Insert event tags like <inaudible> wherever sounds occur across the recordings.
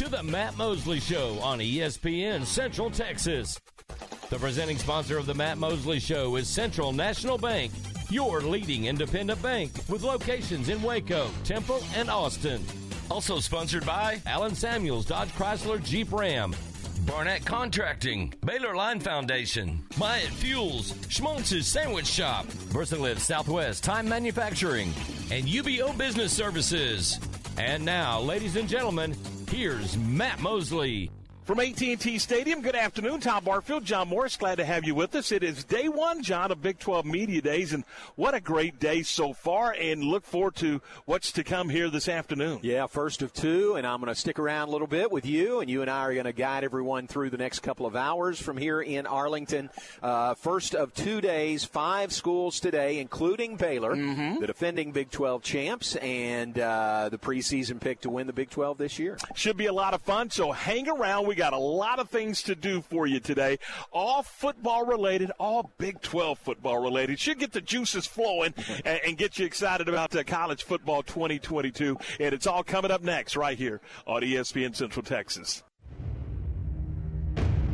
to the Matt Mosley Show on ESPN Central Texas. The presenting sponsor of the Matt Mosley Show is Central National Bank, your leading independent bank with locations in Waco, Temple, and Austin. Also sponsored by Allen Samuels Dodge Chrysler Jeep Ram, Barnett Contracting, Baylor Line Foundation, Myatt Fuels, Schmaltz's Sandwich Shop, VersaLift Southwest Time Manufacturing, and UBEO Business Services. And now, ladies and gentlemen, here's Matt Mosley. From AT&T Stadium, good afternoon. Tom Barfield, John Morris, glad to have you with us. It is day one, John, of Big 12 Media Days, and what a great day so far, and look forward to what's to come here this afternoon. Yeah, first of two, and I'm going to stick around a little bit with you, and you and I are going to guide everyone through the next couple of hours from here in Arlington. Uh, first of two days, five schools today, including Baylor, mm-hmm. the defending Big 12 champs, and uh, the preseason pick to win the Big 12 this year. Should be a lot of fun, so hang around. We got a lot of things to do for you today, all football related, all Big 12 football related. Should get the juices flowing and, and get you excited about uh, college football 2022. And it's all coming up next right here on ESPN Central Texas.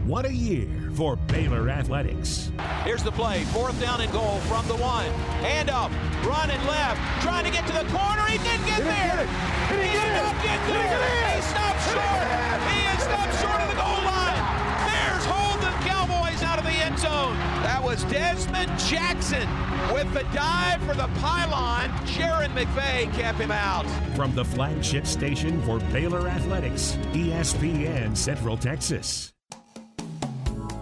What a year for Baylor Athletics. Here's the play. Fourth down and goal from the one. Hand up. Running left. Trying to get to the corner. He didn't get he there. Did he, he did not get there. He stopped short. Was Dezmon Jackson with the dive for the pylon. Jairon McVea kept him out. From the flagship station for Baylor Athletics, ESPN Central Texas.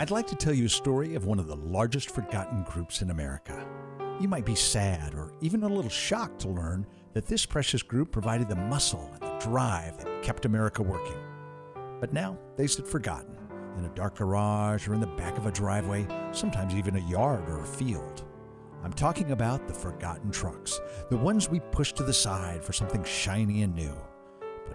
I'd like to tell you a story of one of the largest forgotten groups in America. You might be sad or even a little shocked to learn that this precious group provided the muscle and the drive that kept America working. But now they sit forgotten in a dark garage or in the back of a driveway, sometimes even a yard or a field. I'm talking about the forgotten trucks, the ones we push to the side for something shiny and new.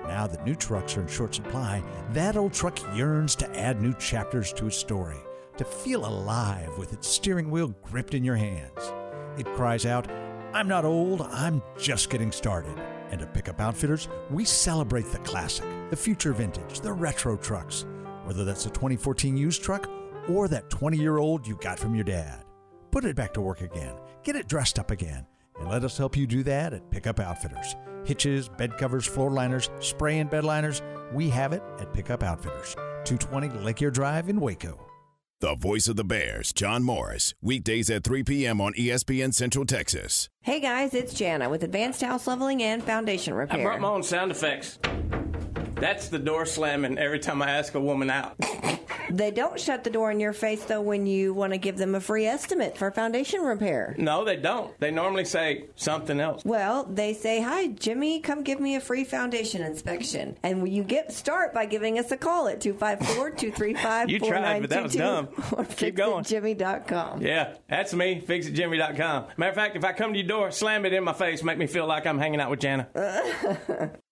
Now that new trucks are in short supply, that old truck yearns to add new chapters to its story, to feel alive with its steering wheel gripped in your hands. It cries out, I'm not old, I'm just getting started. And at Pickup Outfitters, we celebrate the classic, the future vintage, the retro trucks, whether that's a 2014 used truck or that 20 year old you got from your dad. Put it back to work again, get it dressed up again, and let us help you do that at Pickup Outfitters hitches, bed covers, floor liners, spray and bed liners. We have it at Pickup Outfitters, 220 Lake Drive in Waco. The voice of the Bears, John Morris, weekdays at 3 p.m. on ESPN Central Texas. Hey guys, it's Jana with Advanced House Leveling and Foundation Repair. I brought my own sound effects. That's the door slamming every time I ask a woman out. <laughs> They don't shut the door in your face though when you want to give them a free estimate for foundation repair. No, they don't. They normally say something else. Well, they say, "Hi, Jimmy, come give me a free foundation inspection." And you get start by giving us a call at 254-235 You tried, but that was dumb. Keep going. Jimmy.com. Yeah, that's me. FixItJimmy.com. Matter of fact, if I come to your door, slam it in my face, make me feel like I'm hanging out with Jana. <laughs>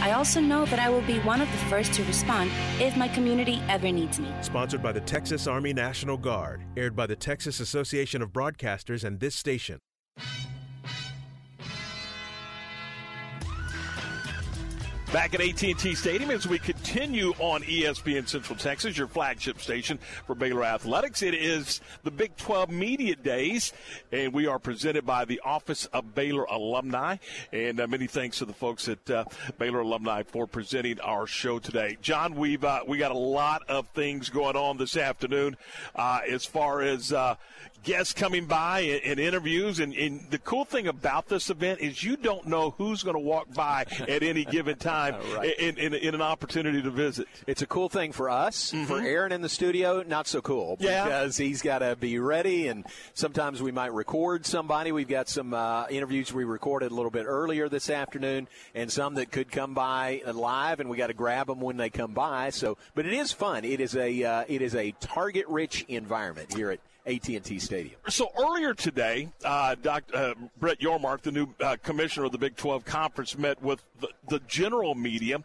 I also know that I will be one of the first to respond if my community ever needs me. Sponsored by the Texas Army National Guard, aired by the Texas Association of Broadcasters and this station. Back at AT&T Stadium as we continue on ESPN Central Texas, your flagship station for Baylor Athletics. It is the Big 12 Media Days, and we are presented by the Office of Baylor Alumni. And uh, many thanks to the folks at uh, Baylor Alumni for presenting our show today. John, we've uh, we got a lot of things going on this afternoon uh, as far as uh, guests coming by and, and interviews. And, and, the cool thing about this event is you don't know who's going to walk by <laughs> at any given time right. in, in, in, an opportunity to visit. It's a cool thing for us. Mm-hmm. For Aaron in the studio, not so cool yeah. because he's got to be ready. And sometimes we might record somebody. We've got some uh, interviews we recorded a little bit earlier this afternoon, and some that could come by live, and we got to grab them when they come by. So, but it is fun. It is a uh, it is a target rich environment here at AT&T Stadium. So earlier today, uh, Dr. Uh, Brett Yormark, the new uh, commissioner of the Big 12 Conference, met with the, the, general media,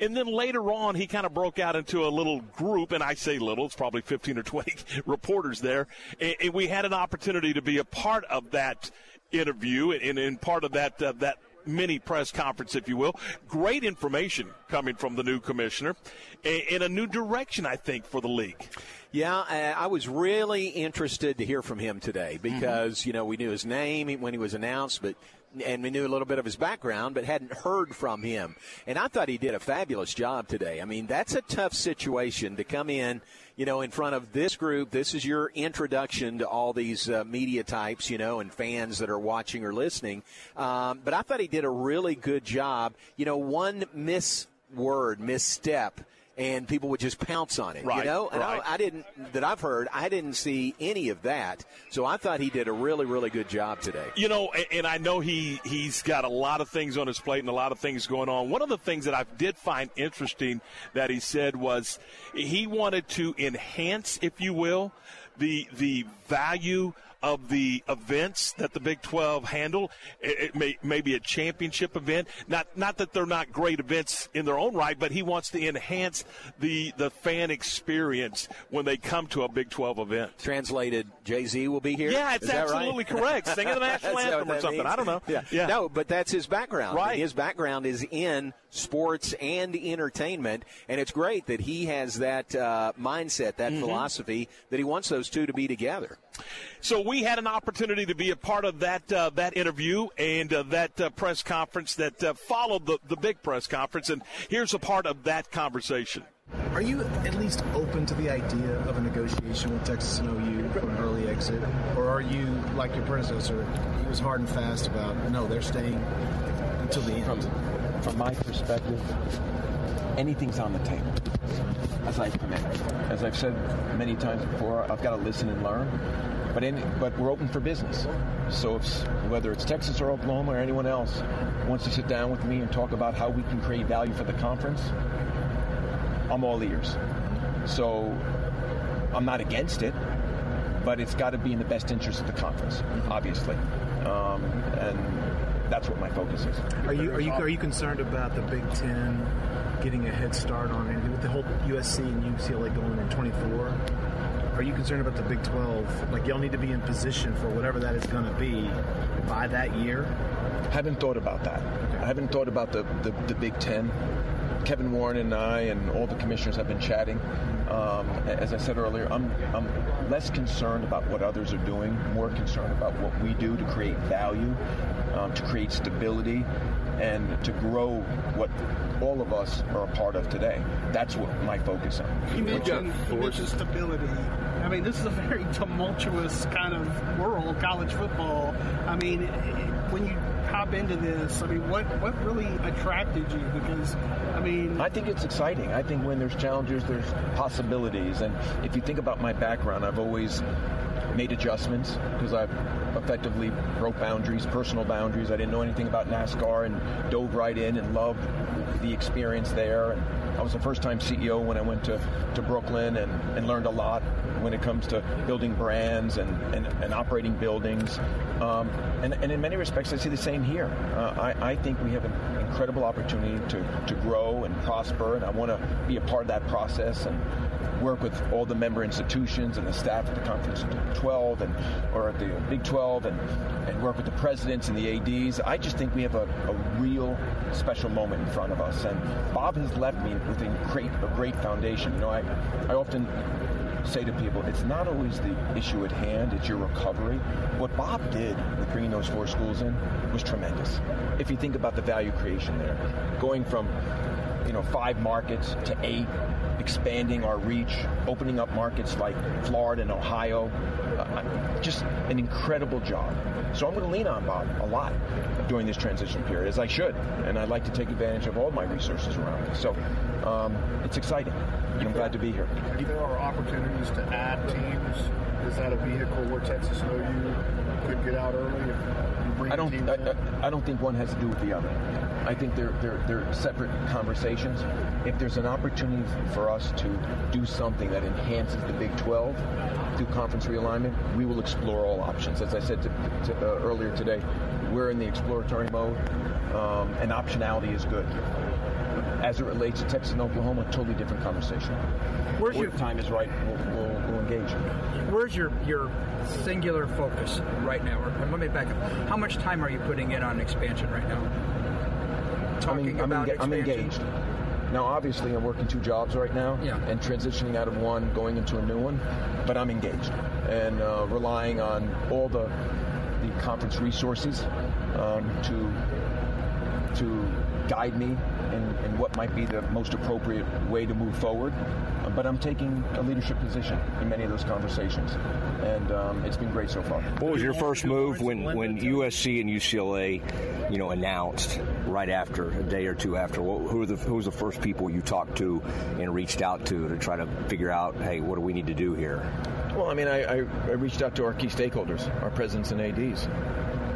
and then later on, he kind of broke out into a little group, and I say little, it's probably 15 or 20 <laughs> reporters there, and, and, we had an opportunity to be a part of that interview and, and part of that uh, that mini press conference, if you will. Great information coming from the new commissioner in a new direction, I think, for the league. Yeah, I was really interested to hear from him today mm-hmm. because, mm-hmm. you know, we knew his name when he was announced, but and we knew a little bit of his background, but hadn't heard from him. And I thought he did a fabulous job today. I mean, that's a tough situation to come in, you know, in front of this group. This is your introduction to all these uh, media types, you know, and fans that are watching or listening. Um, but I thought he did a really good job. You know, one miss word, misstep and people would just pounce on it. Right, you know, and right. I, I, didn't that I've heard. I didn't see any of that. So I thought he did a really, really good job today. You know, and, and I know he he's got a lot of things on his plate and a lot of things going on. One of the things that I did find interesting that he said was he wanted to enhance, if you will, the the value of the events that the Big 12 handle. It, it may, maybe a championship event. Not not that they're not great events in their own right, but he wants to enhance the the fan experience when they come to a Big 12 event. Translated, Jay Z will be here. Yeah, it's absolutely right? correct. Singing the <laughs> national anthem or something. Means. I don't know. Yeah. yeah. No, but that's his background. Right. His background is in sports and entertainment, and it's great that he has that uh, mindset, that mm-hmm. philosophy, that he wants those two to be together. So we had an opportunity to be a part of that uh, that interview and uh, that uh, press conference that uh, followed the, the big press conference, and here's a part of that conversation. Are you at least open to the idea of a negotiation with Texas and OU for an early exit, or are you like your predecessor? He was hard and fast about no, they're staying until the end. From, my perspective, anything's on the table as I come in. As I've said many times before, I've got to listen and learn. But in, but we're open for business. So if, whether it's Texas or Oklahoma or anyone else wants to sit down with me and talk about how we can create value for the conference, I'm all ears. So I'm not against it, but it's got to be in the best interest of the conference, obviously. Um, and that's what my focus is. Are you are you are you concerned about the Big Ten getting a head start on it with the whole USC and UCLA going in 24? Are you concerned about the Big 12? Like y'all need to be in position for whatever that is going to be by that year. Haven't thought about that. Okay. I haven't thought about the, the, the Big Ten. Kevin Warren and I and all the commissioners have been chatting. Um, as I said earlier, I'm, I'm less concerned about what others are doing, more concerned about what we do to create value, um, to create stability, and to grow what all of us are a part of today. That's what my focus on. You mentioned, you mentioned stability. I mean, this is a very <laughs> tumultuous kind of world, college football. I mean, when you hop into this, I mean, what what really attracted you? Because, I mean, I think it's exciting. I think when there's challenges, there's possibilities. And if you think about my background, I've always made adjustments because I've effectively broke boundaries, personal boundaries. I didn't know anything about NASCAR and dove right in and loved the experience there. And I was a first-time CEO when I went to, to Brooklyn and, and learned a lot when it comes to building brands and, and, and operating buildings. Um, and, and in many respects, I see the same here. Uh, I, I think we have an incredible opportunity to, to grow and prosper, and I want to be a part of that process and work with all the member institutions and the staff at the Conference 12 and or at the Big 12 and, and work with the presidents and the ADs. I just think we have a, a real special moment in front of us. And Bob has left me with a great, a great foundation. You know, I, I often say to people, it's not always the issue at hand, it's your recovery. What Bob did with bringing those four schools in was tremendous. If you think about the value creation there, going from you know five markets to eight, expanding our reach, opening up markets like Florida and Ohio, uh, just an incredible job. So I'm going to lean on Bob a lot during this transition period, as I should, and I'd like to take advantage of all my resources around me. So um, it's exciting. I'm glad to be here. If there are opportunities to add teams, is that a vehicle where Texas OU could get out early? If you bring I don't. I- I don't think one has to do with the other. I think they're they're they're separate conversations. If there's an opportunity for us to do something that enhances the Big 12 through conference realignment, we will explore all options. As I said to, to, uh, earlier today, we're in the exploratory mode, um, and optionality is good. As it relates to Texas and Oklahoma, totally different conversation. Where's When your- time is right? We'll, we'll, we'll engage. Where's your your singular focus right now? Or let me back up. How much time are you putting in on expansion right now? Talking I'm, about enga- I'm engaged. Now, obviously, I'm working two jobs right now Yeah. and transitioning out of one, going into a new one, but I'm engaged and uh, relying on all the the conference resources um, to to guide me in, in what might be the most appropriate way to move forward. But I'm taking a leadership position in many of those conversations, and um, it's been great so far. What was your first move when, when USC and UCLA, you know, announced right after a day or two after? What, who were the who was the first people you talked to and reached out to to try to figure out, hey, what do we need to do here? Well, I mean, I, I, I reached out to our key stakeholders, our presidents and ADs,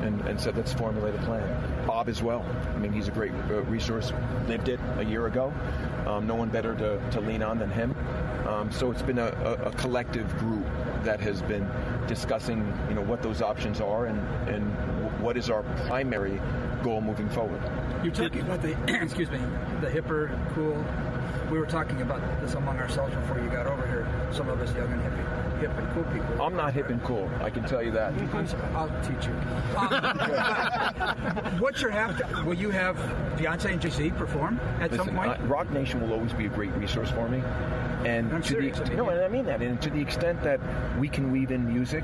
and, and said, let's formulate a plan. Bob as well. I mean, he's a great uh, resource. Lived it a year ago. Um, no one better to, to lean on than him. Um, so it's been a, a, a collective group that has been discussing, you know, what those options are and, and what is our primary goal moving forward. You're talking about the <clears throat> excuse me, the hipper, cool. We were talking about this among ourselves before you got over here. Some of us young and hippie, hip and cool people. I'm not hip and cool. I can tell you that. I'm sorry, I'll teach you. Um, <laughs> what's your half? Will you have Beyonce and Jay Z perform at some point? uh, Roc Nation will always be a great resource for me. And I'm to serious, I the mean, no, and I mean that. And to the extent that we can weave in music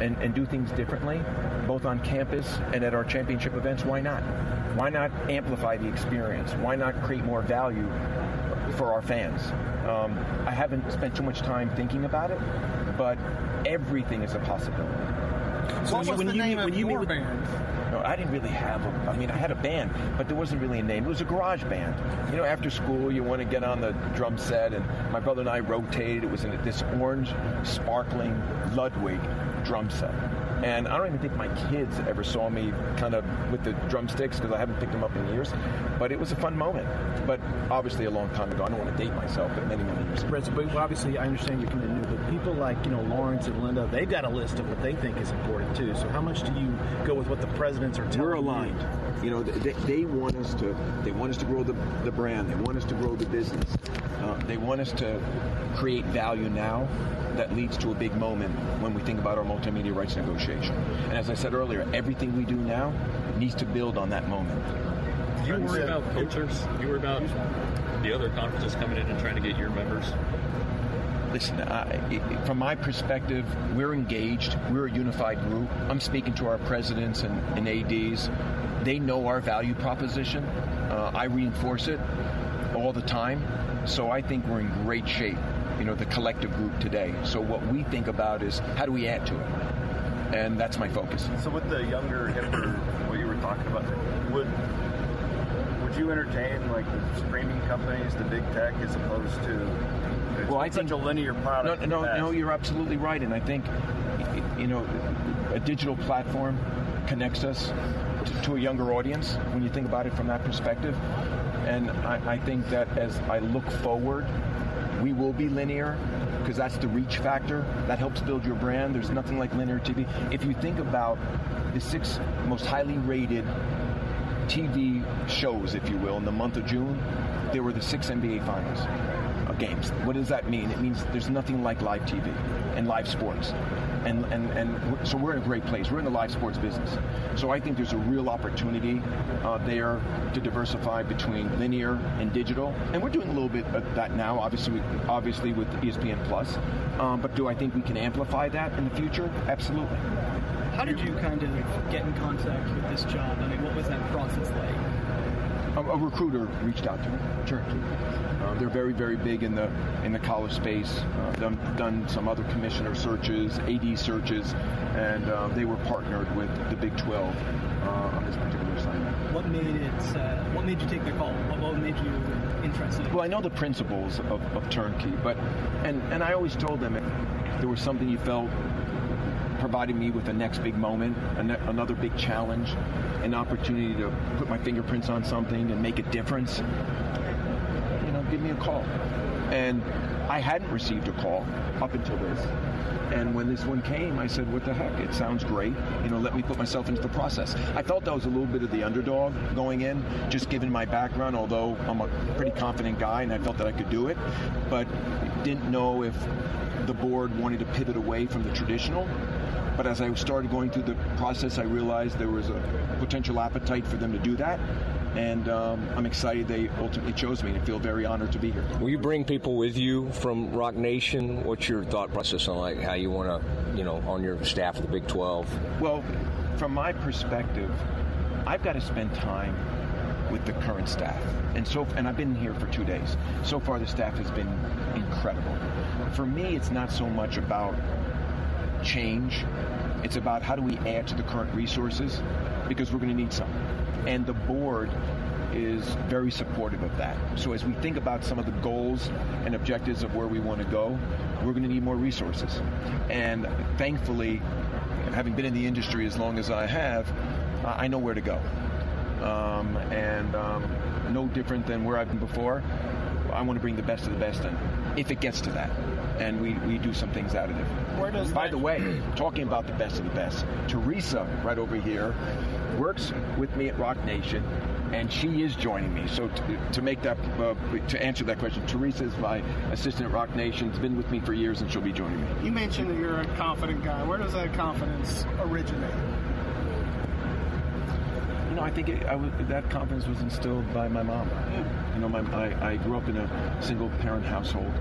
and, and do things differently, both on campus and at our championship events, why not? Why not amplify the experience? Why not create more value for our fans? Um, I haven't spent too much time thinking about it, but everything is a possibility. So, what was the name of your band? No, I didn't really have a. I mean, I had a band, but there wasn't really a name. It was a garage band. You know, after school, you want to get on the drum set, and my brother and I rotated. It was in this orange, sparkling Ludwig drum set. And I don't even think my kids ever saw me kind of with the drumsticks because I haven't picked them up in years. But it was a fun moment. But obviously, a long time ago. I don't want to date myself, but many, many years ago. But obviously, I understand new, but people like you know Lawrence and Linda, they've got a list of what they think is important too. So how much do you go with what the presidents are telling We're aligned. You know, they, they want us to they want us to grow the, the brand. They want us to grow the business. Uh, they want us to create value now that leads to a big moment when we think about our multimedia rights negotiation. And as I said earlier, everything we do now needs to build on that moment. You worry about poachers? You worry about the other conferences coming in and trying to get your members? Listen, from my perspective, we're engaged. We're a unified group. I'm speaking to our presidents and, and ADs. They know our value proposition. Uh, I reinforce it all the time. So I think we're in great shape, you know, the collective group today. So what we think about is how do we add to it? And that's my focus. So with the younger, hipper, what you were talking about, would would you entertain like the streaming companies, the big tech, as opposed to Well, I such think a linear product? No, no, no. You're absolutely right, and I think you know, a digital platform connects us to, to a younger audience when you think about it from that perspective. And I, I think that as I look forward, we will be linear because that's the reach factor that helps build your brand. There's nothing like linear TV. If you think about the six most highly rated TV shows, if you will, in the month of June, they were the six NBA finals games. What does that mean? It means there's nothing like live TV and live sports. And, and, and so we're in a great place. We're in the live sports business. So I think there's a real opportunity uh, there to diversify between linear and digital. And we're doing a little bit of that now, obviously, obviously with ESPN Plus. Um, but do I think we can amplify that in the future? Absolutely. How did you kind of get in contact with this job? I mean, what was that process like? A, a recruiter reached out to me. Sure. Uh, they're very, very big in the in the college space. Uh, done done some other commissioner searches, AD searches, and uh, they were partnered with the Big 12 uh, on this particular assignment. What made it? Uh, what made you take the call? What, what made you interested? Well, I know the principles of, of turnkey, but and and I always told them if there was something you felt providing me with the next big moment, another big challenge, an opportunity to put my fingerprints on something and make a difference, you know, give me a call. And I hadn't received a call up until this. And when this one came, I said, what the heck? It sounds great. You know, let me put myself into the process. I felt I was a little bit of the underdog going in, just given my background, although I'm a pretty confident guy and I felt that I could do it. But didn't know if the board wanted to pivot away from the traditional. But as I started going through the process, I realized there was a potential appetite for them to do that. And um, I'm excited they ultimately chose me and I feel very honored to be here. Will you bring people with you from Roc Nation? What's your thought process on like how you want to, you know, on your staff of the Big 12? Well, from my perspective, I've got to spend time with the current staff. And so and I've been here for 2 days. So far the staff has been incredible. For me, it's not so much about change. It's about how do we add to the current resources because we're going to need some. And the board is very supportive of that. So as we think about some of the goals and objectives of where we want to go, we're going to need more resources. And thankfully, having been in the industry as long as I have, I know where to go. Um, and um, no different than where I've been before. I want to bring the best of the best in, if it gets to that. And we, we do some things out of it. Where does By the way, talking about the best of the best, Teresa, right over here, works with me at Roc Nation, and she is joining me. So to, to make that, uh, to answer that question, Teresa is my assistant at Roc Nation. Has been with me for years, and she'll be joining me. You mentioned that you're a confident guy. Where does that confidence originate? You know, I think it, I was, that confidence was instilled by my mom. You know, my, I, I grew up in a single parent household.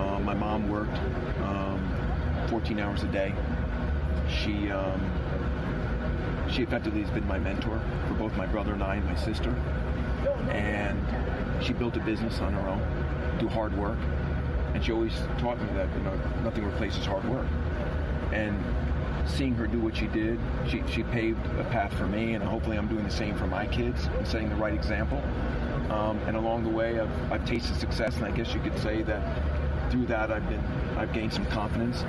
Uh, my mom worked um, 14 hours a day. She um, she effectively has been my mentor for both my brother and I and my sister. And she built a business on her own, do hard work. And she always taught me that you know nothing replaces hard work. And seeing her do what she did, she, she paved a path for me, and hopefully I'm doing the same for my kids and setting the right example. Um, and along the way, I've, I've tasted success, and I guess you could say that through that, I've been I've gained some confidence.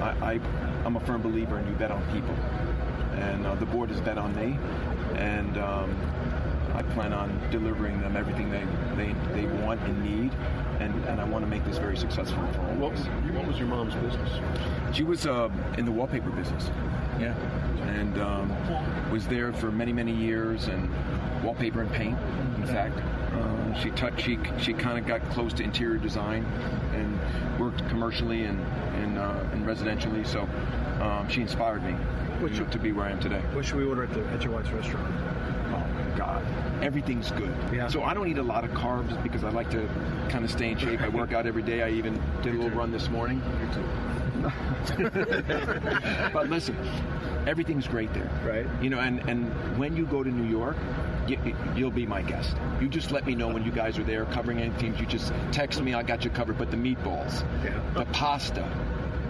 I, I I'm a firm believer in you bet on people, and uh, the board has bet on me, and um, I plan on delivering them everything they they, they want and need, and, and I want to make this very successful for all What, what was your mom's business? She was uh, in the wallpaper business. Yeah. And um, was there for many, many years and wallpaper and paint, in fact. Uh, she touched, she, she kind of got close to interior design and worked commercially and, and, uh, and residentially. So um, she inspired me you know, to be where I am today. What should we order at, the, at your wife's restaurant? Oh my God, everything's good. Yeah. So I don't eat a lot of carbs because I like to kind of stay in shape. I work out every day. I even did a little run this morning. <laughs> but listen, everything's great there, right? You know, and and when you go to New York. You, you'll be my guest. You just let me know when you guys are there covering any teams. You just text me. I got you covered. But the meatballs, the pasta,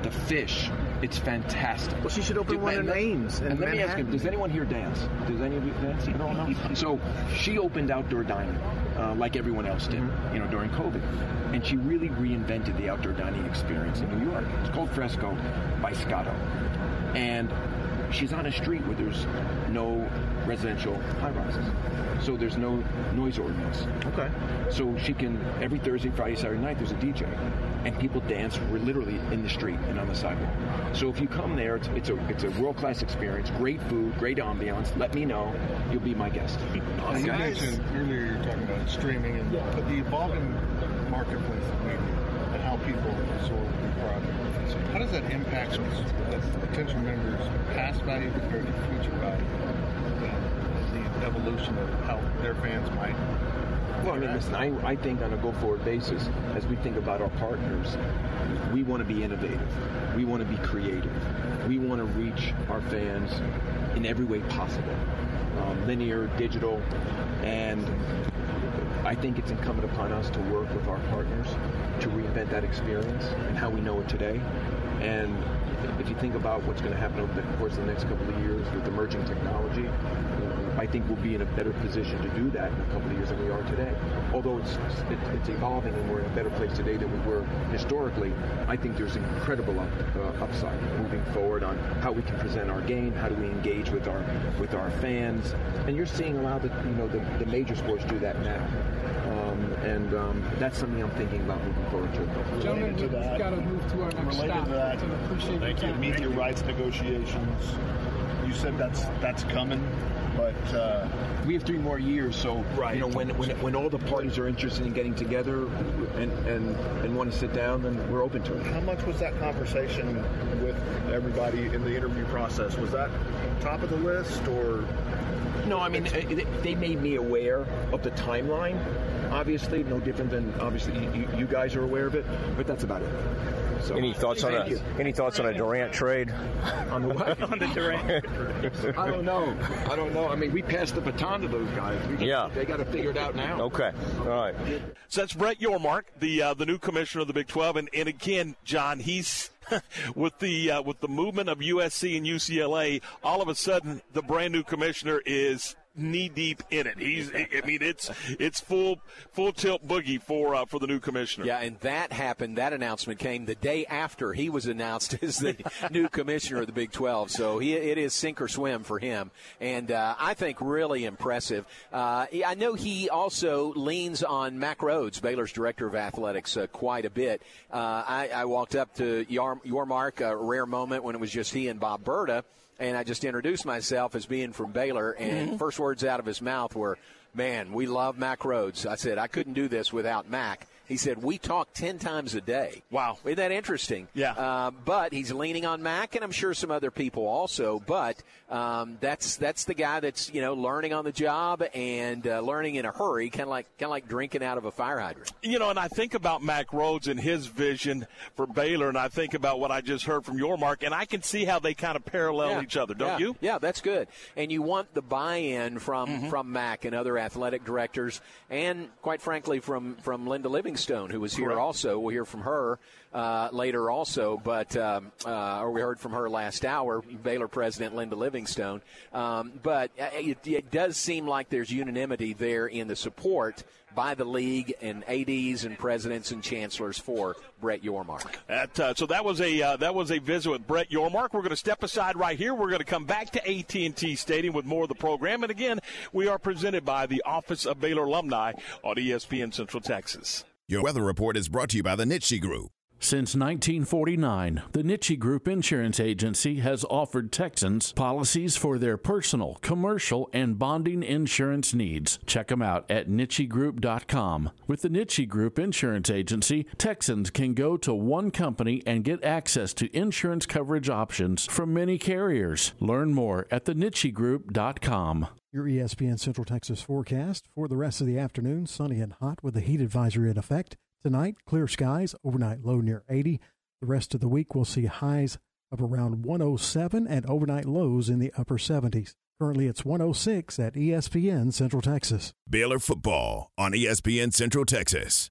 the fish, it's fantastic. Well, she should open Dude, one man, in Ames. And in let me ask you, does anyone here dance? Does any of you dance? You don't know? so she opened outdoor dining, uh, like everyone else did, Mm-hmm. you know, during COVID. And she really reinvented the outdoor dining experience in New York. It's called Fresco by Scotto. and she's on a street where there's no residential high rises. So there's no noise ordinance. Okay. So she can every Thursday, Friday, Saturday night there's a DJ, and people dance we're literally in the street and on the sidewalk. So if you come there, it's, it's a it's a world class experience. Great food, great ambiance. Let me know. You'll be my guest. Now, you mentioned earlier you're talking about streaming and but the evolving marketplace of media and how people absorb the product. How does that impact potential members' past value compared to future value? Evolution of how their fans might. Well, I mean, listen, I, I think on a go forward basis, as we think about our partners, we want to be innovative. We want to be creative. We want to reach our fans in every way possible um, linear, digital, and I think it's incumbent upon us to work with our partners to reinvent that experience and how we know it today. And if you think about what's going to happen over the course of the next couple of years with emerging technology, I think we'll be in a better position to do that in a couple of years than we are today. Although it's, it, it's evolving and we're in a better place today than we were historically, I think there's incredible up, uh, upside moving forward on how we can present our game, how do we engage with our with our fans, and you're seeing a lot of the, you know the, the major sports do that now. Um, and um, that's something I'm thinking about moving forward to. Gentlemen, we've got to move to our next Related stop. to that, I appreciate thank you. time. Media rights negotiations. You said that's that's coming, but uh, we have three more years. So you know when, when when all the parties are interested in getting together and and, and want to sit down, then we're open to it. How much was that conversation with everybody in the interview process? Was that top of the list or? No, I mean uh, they made me aware of the timeline. Obviously, no different than obviously you, you guys are aware of it, but that's about it. So, Any thoughts on a you. any thoughts on a Durant trade? On the what? <laughs> on the Durant. <laughs> I don't know. I don't know. I mean, we passed the baton to those guys. We, Yeah. They got to figure it out now. Okay. All right. So that's Brett Yormark, the uh, the new commissioner of the Big 12, and, and again, John, he's <laughs> with the uh, with the movement of USC and UCLA. All of a sudden, the brand new commissioner is knee deep in it. He's, I mean, it's it's full full tilt boogie for uh, for the new commissioner. Yeah, and that happened. That announcement came the day after he was announced <laughs> as the <laughs> new commissioner of the Big 12. So he, it is sink or swim for him, and uh, I think really impressive. Uh, I know he also leans on Mack Rhoades, Baylor's director of athletics, uh, quite a bit. Uh, I, I walked up to Yormark, a rare moment when it was just he and Bob Berta and I just introduced myself as being from Baylor, and Mm-hmm. first words out of his mouth were, "Man, we love Mack Rhoades." I said I couldn't do this without Mack. He said we talk ten times a day. Wow, isn't that interesting? Yeah. Uh, but he's leaning on Mack, and I'm sure some other people also. But um, that's that's the guy that's you know learning on the job and uh, learning in a hurry, kind of like kind of like drinking out of a fire hydrant. You know, and I think about Mack Rhoades and his vision for Baylor, and I think about what I just heard from your mark, and I can see how they kind of parallel Yeah. each other, don't yeah. you? Yeah, that's good. And you want the buy-in from Mm-hmm. from Mack and other athletic directors, and quite frankly from from Linda Livingstone, who was here Correct. also. We'll hear from her uh, later also, but um, uh, or we heard from her last hour, Baylor president Linda Livingstone. Um, but uh, it, it does seem like there's unanimity there in the support by the league and ads and presidents and chancellors for Brett Yormark. That, uh, so that was a uh, that was a visit with Brett Yormark. We're going to step aside right here. We're going to come back to AT and T Stadium with more of the program. And again, we are presented by the Office of Baylor Alumni on ESPN Central Texas. Your weather report is brought to you by the Nitsche Group. Since 1949, the Nitsche Group Insurance Agency has offered Texans policies for their personal, commercial, and bonding insurance needs. Check them out at nitschegroup.com. With the Nitsche Group Insurance Agency, Texans can go to one company and get access to insurance coverage options from many carriers. Learn more at thenitschegroup.com. Your ESPN Central Texas forecast for the rest of the afternoon sunny and hot with a heat advisory in effect. Tonight, clear skies, overnight low near 80. The rest of the week, we'll see highs of around 107 and overnight lows in the upper 70s. Currently, it's 106 at ESPN Central Texas. Baylor football on ESPN Central Texas.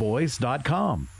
pioneerboys.com.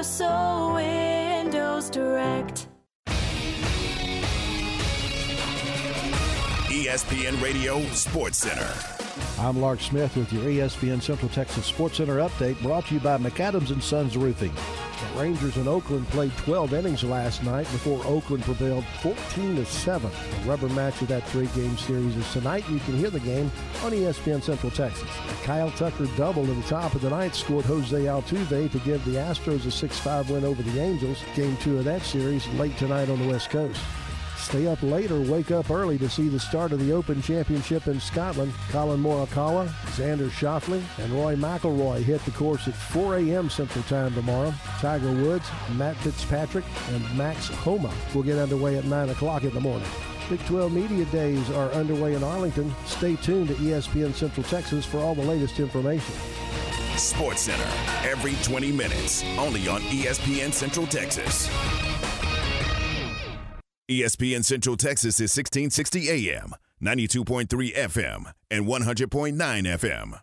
Universal Windows Direct. ESPN Radio Sports Center. I'm Lark Smith with your ESPN Central Texas Sports Center update brought to you by McAdams and Sons Roofing. The Rangers in Oakland played 12 innings last night before Oakland prevailed 14 to 7. The rubber match of that three-game series is tonight. You can hear the game on ESPN Central Texas. Kyle Tucker doubled at the top of the ninth, scored Jose Altuve to give the Astros a 6-5 win over the Angels. Game two of that series late tonight on the West Coast. Stay up late or wake up early to see the start of the Open Championship in Scotland. Collin Morikawa, Xander Schauffele, and Roy McIlroy hit the course at 4 a.m. Central Time tomorrow. Tiger Woods, Matt Fitzpatrick, and Max Homa will get underway at 9 o'clock in the morning. Big 12 Media Days are underway in Arlington. Stay tuned to ESPN Central Texas for all the latest information. Sports Center, every 20 minutes, only on ESPN Central Texas. ESPN Central Texas is 1660 AM, 92.3 FM, and 100.9 FM.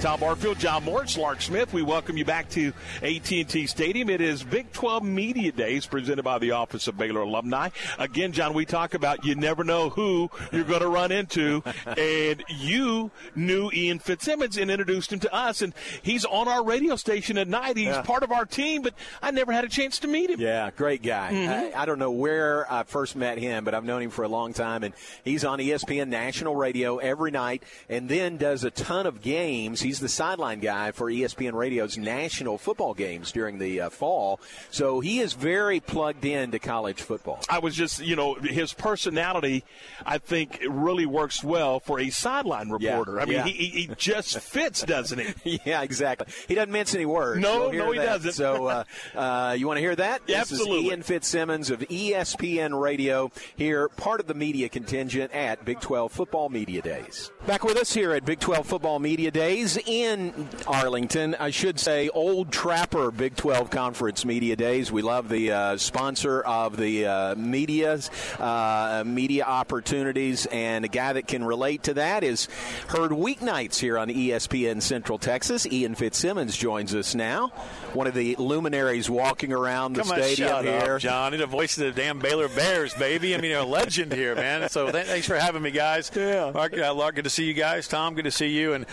Tom Barfield, John Morris, Lark Smith. We welcome you back to AT&T Stadium. It is Big 12 Media Days presented by the Office of Baylor Alumni. Again, John, we talk about you never know who you're going to run into, <laughs> and you knew Ian Fitzsimmons and introduced him to us, and he's on our radio station at night. He's Yeah. part of our team, but I never had a chance to meet him. Yeah, great guy. Mhm. I, I don't know where I first met him, but I've known him for a long time, and he's on ESPN national radio every night, and then does a ton of games. He's the sideline guy for ESPN Radio's national football games during the uh, fall, so he is very plugged in to college football. I was just, you know, his personality, I think, really works well for a sideline reporter. I mean, yeah. he, he he just <laughs> fits, doesn't he? <laughs> yeah, exactly. He doesn't mince any words. No, no, he that. doesn't. So, uh, <laughs> uh, you want to hear that? This Absolutely. is Ian Fitzsimmons of ESPN Radio here, part of the media contingent at Big 12 Football Media Days. Back with us here at Big 12 Football Media Days in Arlington. I should say, Old Trapper Big 12 Conference Media Days. We love the uh, sponsor of the uh, media's uh, media opportunities, and a guy that can relate to that is heard weeknights here on ESPN Central Texas. Ian Fitzsimmons joins us now, one of the luminaries walking around the Come stadium here. up, John. The voice of the damn Baylor Bears, baby. I mean, you're a legend here, man. So th- thanks for having me, guys. Yeah. Mark, uh, Lark, good to see you guys. Tom, good to see you. And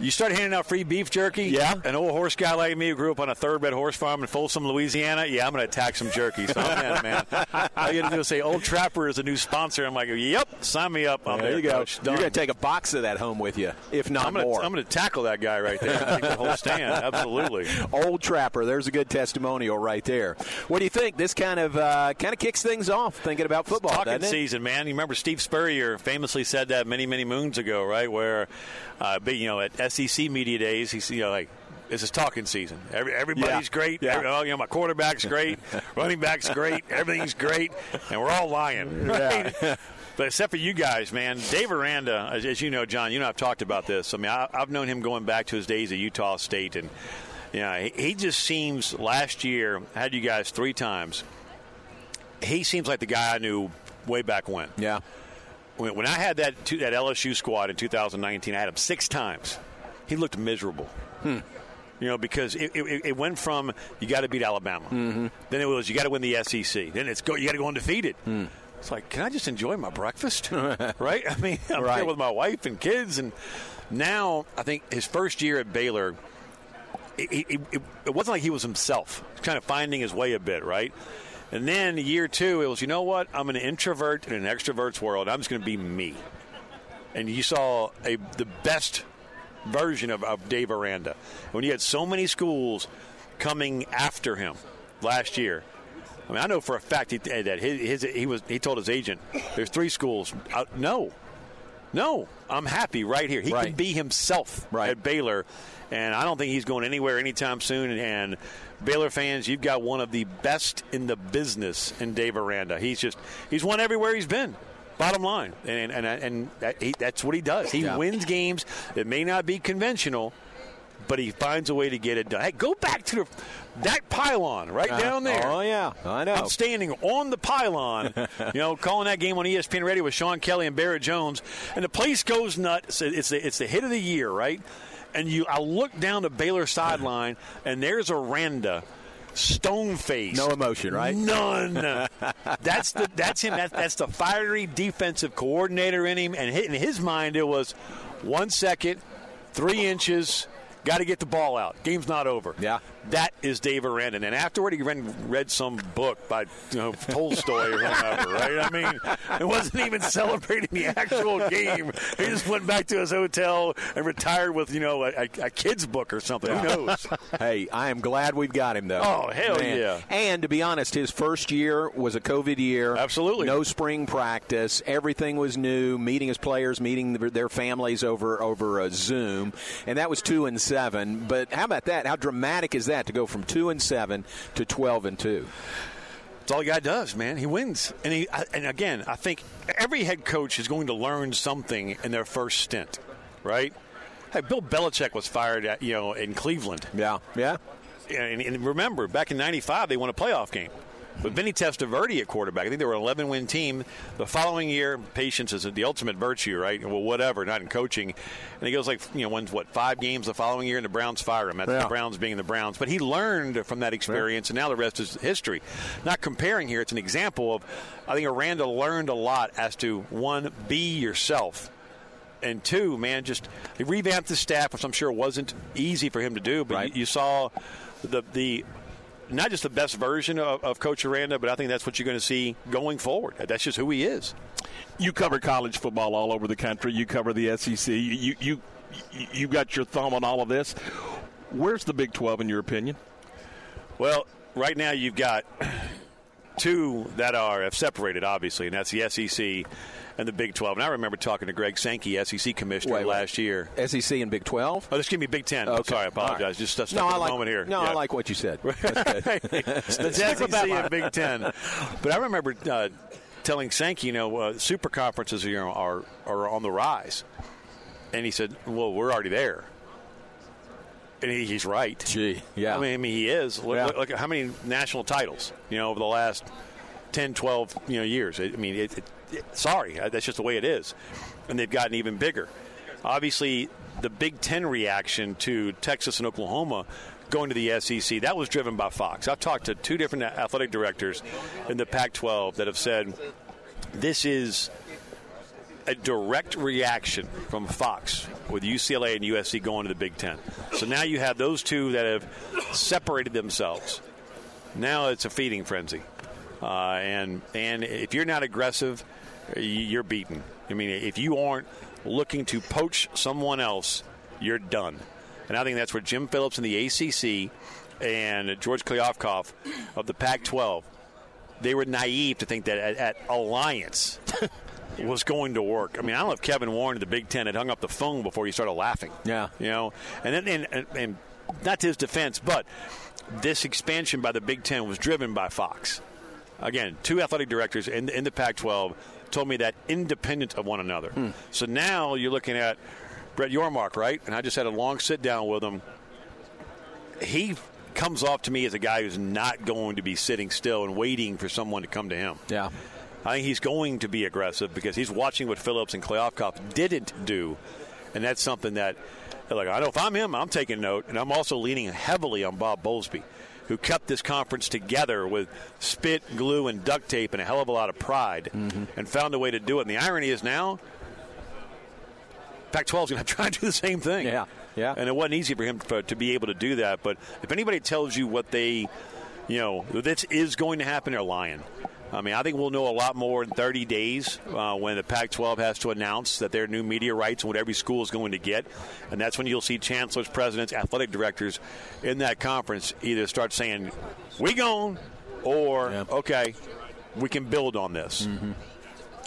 you started start handing out free beef jerky, Yeah. an old horse guy like me who grew up on a thoroughbred horse farm in Folsom, Louisiana, yeah, I'm going to attack some jerky. So I'm in, man. <laughs> All you got to do is say, Old Trapper is a new sponsor. I'm like, yep, sign me up. I'm there there, you go. Coach. You're going to take a box of that home with you, if not I'm gonna, more. I'm going to tackle that guy right there. Take the whole stand. <laughs> Absolutely. Old Trapper, there's a good testimonial right there. What do you think? This kind of uh, kind of kicks things off, thinking about football, Talking doesn't it? season, man. You remember Steve Spurrier famously said that many, many moons ago, right? Where, uh, you know, at SEC media days, he's you know like. This is talking season. Every, everybody's Yeah. great. Yeah. Every- oh, you know, my quarterback's great, <laughs> running back's great, everything's great, and we're all lying. <laughs> Right? But except for you guys, man, Dave Aranda, as, as you know, John, you know I've talked about this. I mean, I, I've known him going back to his days at Utah State, and you know, he, he just seems last year had you guys three times. He seems like the guy I knew way back when. Yeah. When, when I had that that LSU squad in 2019, I had him six times. He looked miserable. Hmm. You know, because it, it, it went from you got to beat Alabama, mm-hmm. then it was you got to win the SEC, then it's go you got to go undefeated. Hmm. It's like, can I just enjoy my breakfast? <laughs> right? I mean, I'm Right. here with my wife and kids, and now I think his first year at Baylor, it, it, it, it wasn't like he was himself. Kind of finding his way a bit, right? And then year two, it was, you know what? I'm an introvert in an extrovert's world. I'm just going to be me. And you saw a the best version of, of Dave Aranda. When you had so many schools coming after him last year, I mean, I know for a fact he, that his, his he was he told his agent, "There's three schools." Uh, no, no, I'm happy right here. He Right. can be himself right. at Baylor, and I don't think he's going anywhere anytime soon. And Baylor fans, you've got one of the best in the business in Dave Aranda. He's just he's won everywhere he's been. Bottom line, and and and that, he, that's what he does. He Yeah. wins games that may not be conventional, but he finds a way to get it done. Hey, go back to the that pylon right Uh, down there. oh, yeah. I know. I'm standing on the pylon, <laughs> you know, calling that game on ESPN Radio with Sean Kelly and Barrett Jones, and the place goes nuts. It's the, it's the hit of the year, right? And you, I look down the Baylor sideline, and there's Aranda, stone face, No emotion, right? None. <laughs> that's the that's him. That, that's the fiery defensive coordinator in him, and in his mind it was one second, three inches. Got to get the ball out. Game's not over. Yeah. That is Dave Aranda. And afterward, he read, read some book by you know Tolstoy or whatever, right? I mean, it wasn't even celebrating the actual game. He just went back to his hotel and retired with you know a, a, a kid's book or something. Who knows? <laughs> hey, I am glad we've got him though. Oh, hell yeah. And to be honest, his first year was a COVID year. Absolutely. No spring practice. Everything was new. Meeting his players, meeting their- their families over over uh, Zoom, and that was two and seven. But how about that? How dramatic is that to go from two and seven to twelve and two? That's all a guy does, man. He wins, and he and again, I think every head coach is going to learn something in their first stint, right? Hey, Bill Belichick was fired at you know in Cleveland. Yeah, yeah. And, and remember, back in '95, they won a playoff game. With Vinny Testaverde at quarterback, I think they were an 11 win team. The following year, patience is the ultimate virtue, right? Well, whatever, not in coaching. And he goes like, you know, wins what, five games the following year, and the Browns fire him. That's Yeah. the Browns being the Browns. But he learned from that experience, and now the rest is history. Not comparing here, it's an example of, I think Aranda learned a lot as to one, be yourself and two, man, just he revamped the staff, which I'm sure wasn't easy for him to do. But you, you saw the the not just the best version of, of Coach Aranda, but I think that's what you're going to see going forward. That's just who he is. You cover college football all over the country. You cover the SEC. You you you, got your thumb on all of this. Where's the Big 12 in your opinion? Well, right now you've got two that are have separated, obviously, and that's the SEC and the Big 12. And I remember talking to Greg Sankey, SEC commissioner, Wait, wait. last year. SEC and Big Twelve. Oh, this give me Big Ten. Okay. Sorry, I apologize. Right. Just stuck no, I like, moment here. No, Yeah. I like what you said. <laughs> That's SEC and Big Ten. But I remember uh, telling Sankey, you know, uh, super conferences you know, are are on the rise, and he said, "Well, we're already there." And he, he's right. Gee, yeah. I mean, I mean he is. Look, Yeah. look, at how many national titles, you know, over the last 10, 12, you know, years. I mean, it, it, it- sorry, that's just the way it is. And they've gotten even bigger. Obviously, the Big Ten reaction to Texas and Oklahoma going to the SEC, that was driven by Fox. I've talked to two different athletic directors in the Pac 12 that have said this is a direct reaction from Fox with UCLA and USC going to the Big Ten. So now you have those two that have separated themselves. Now it's a feeding frenzy, uh, and and if you're not aggressive, you're beaten. I mean, if you aren't looking to poach someone else, you're done. And I think that's where Jim Phillips in the ACC and George Kliavkoff of the Pac-12, they were naive to think that at, at Alliance <laughs> was going to work. I mean, I don't know if Kevin Warren of the Big Ten had hung up the phone before he started laughing. Yeah, you know, and then and, and, and not to his defense, but this expansion by the Big Ten was driven by Fox. Again, two athletic directors in, in the Pac 12 told me that independent of one another. Hmm. So now you're looking at Brett Yormark, right? And I just had a long sit down with him. He comes off to me as a guy who's not going to be sitting still and waiting for someone to come to him. Yeah. I think he's going to be aggressive because he's watching what Phillips and Kliavkoff didn't do. And that's something that, like, I know if I'm him, I'm taking note. And I'm also leaning heavily on Bob Bowlesby, who kept this conference together with spit, glue, and duct tape and a hell of a lot of pride mm-hmm. and found a way to do it. And the irony is now, Pac 12 is going <laughs> to try to do the same thing. Yeah. Yeah. And it wasn't easy for him to, to be able to do that. But if anybody tells you what they, you know, this is going to happen, they're lying. I mean, I think we'll know a lot more in 30 days uh, when the Pac 12 has to announce that their new media rights and what every school is going to get. And that's when you'll see chancellors, presidents, athletic directors in that conference either start saying, we gone, or, okay, we can build on this.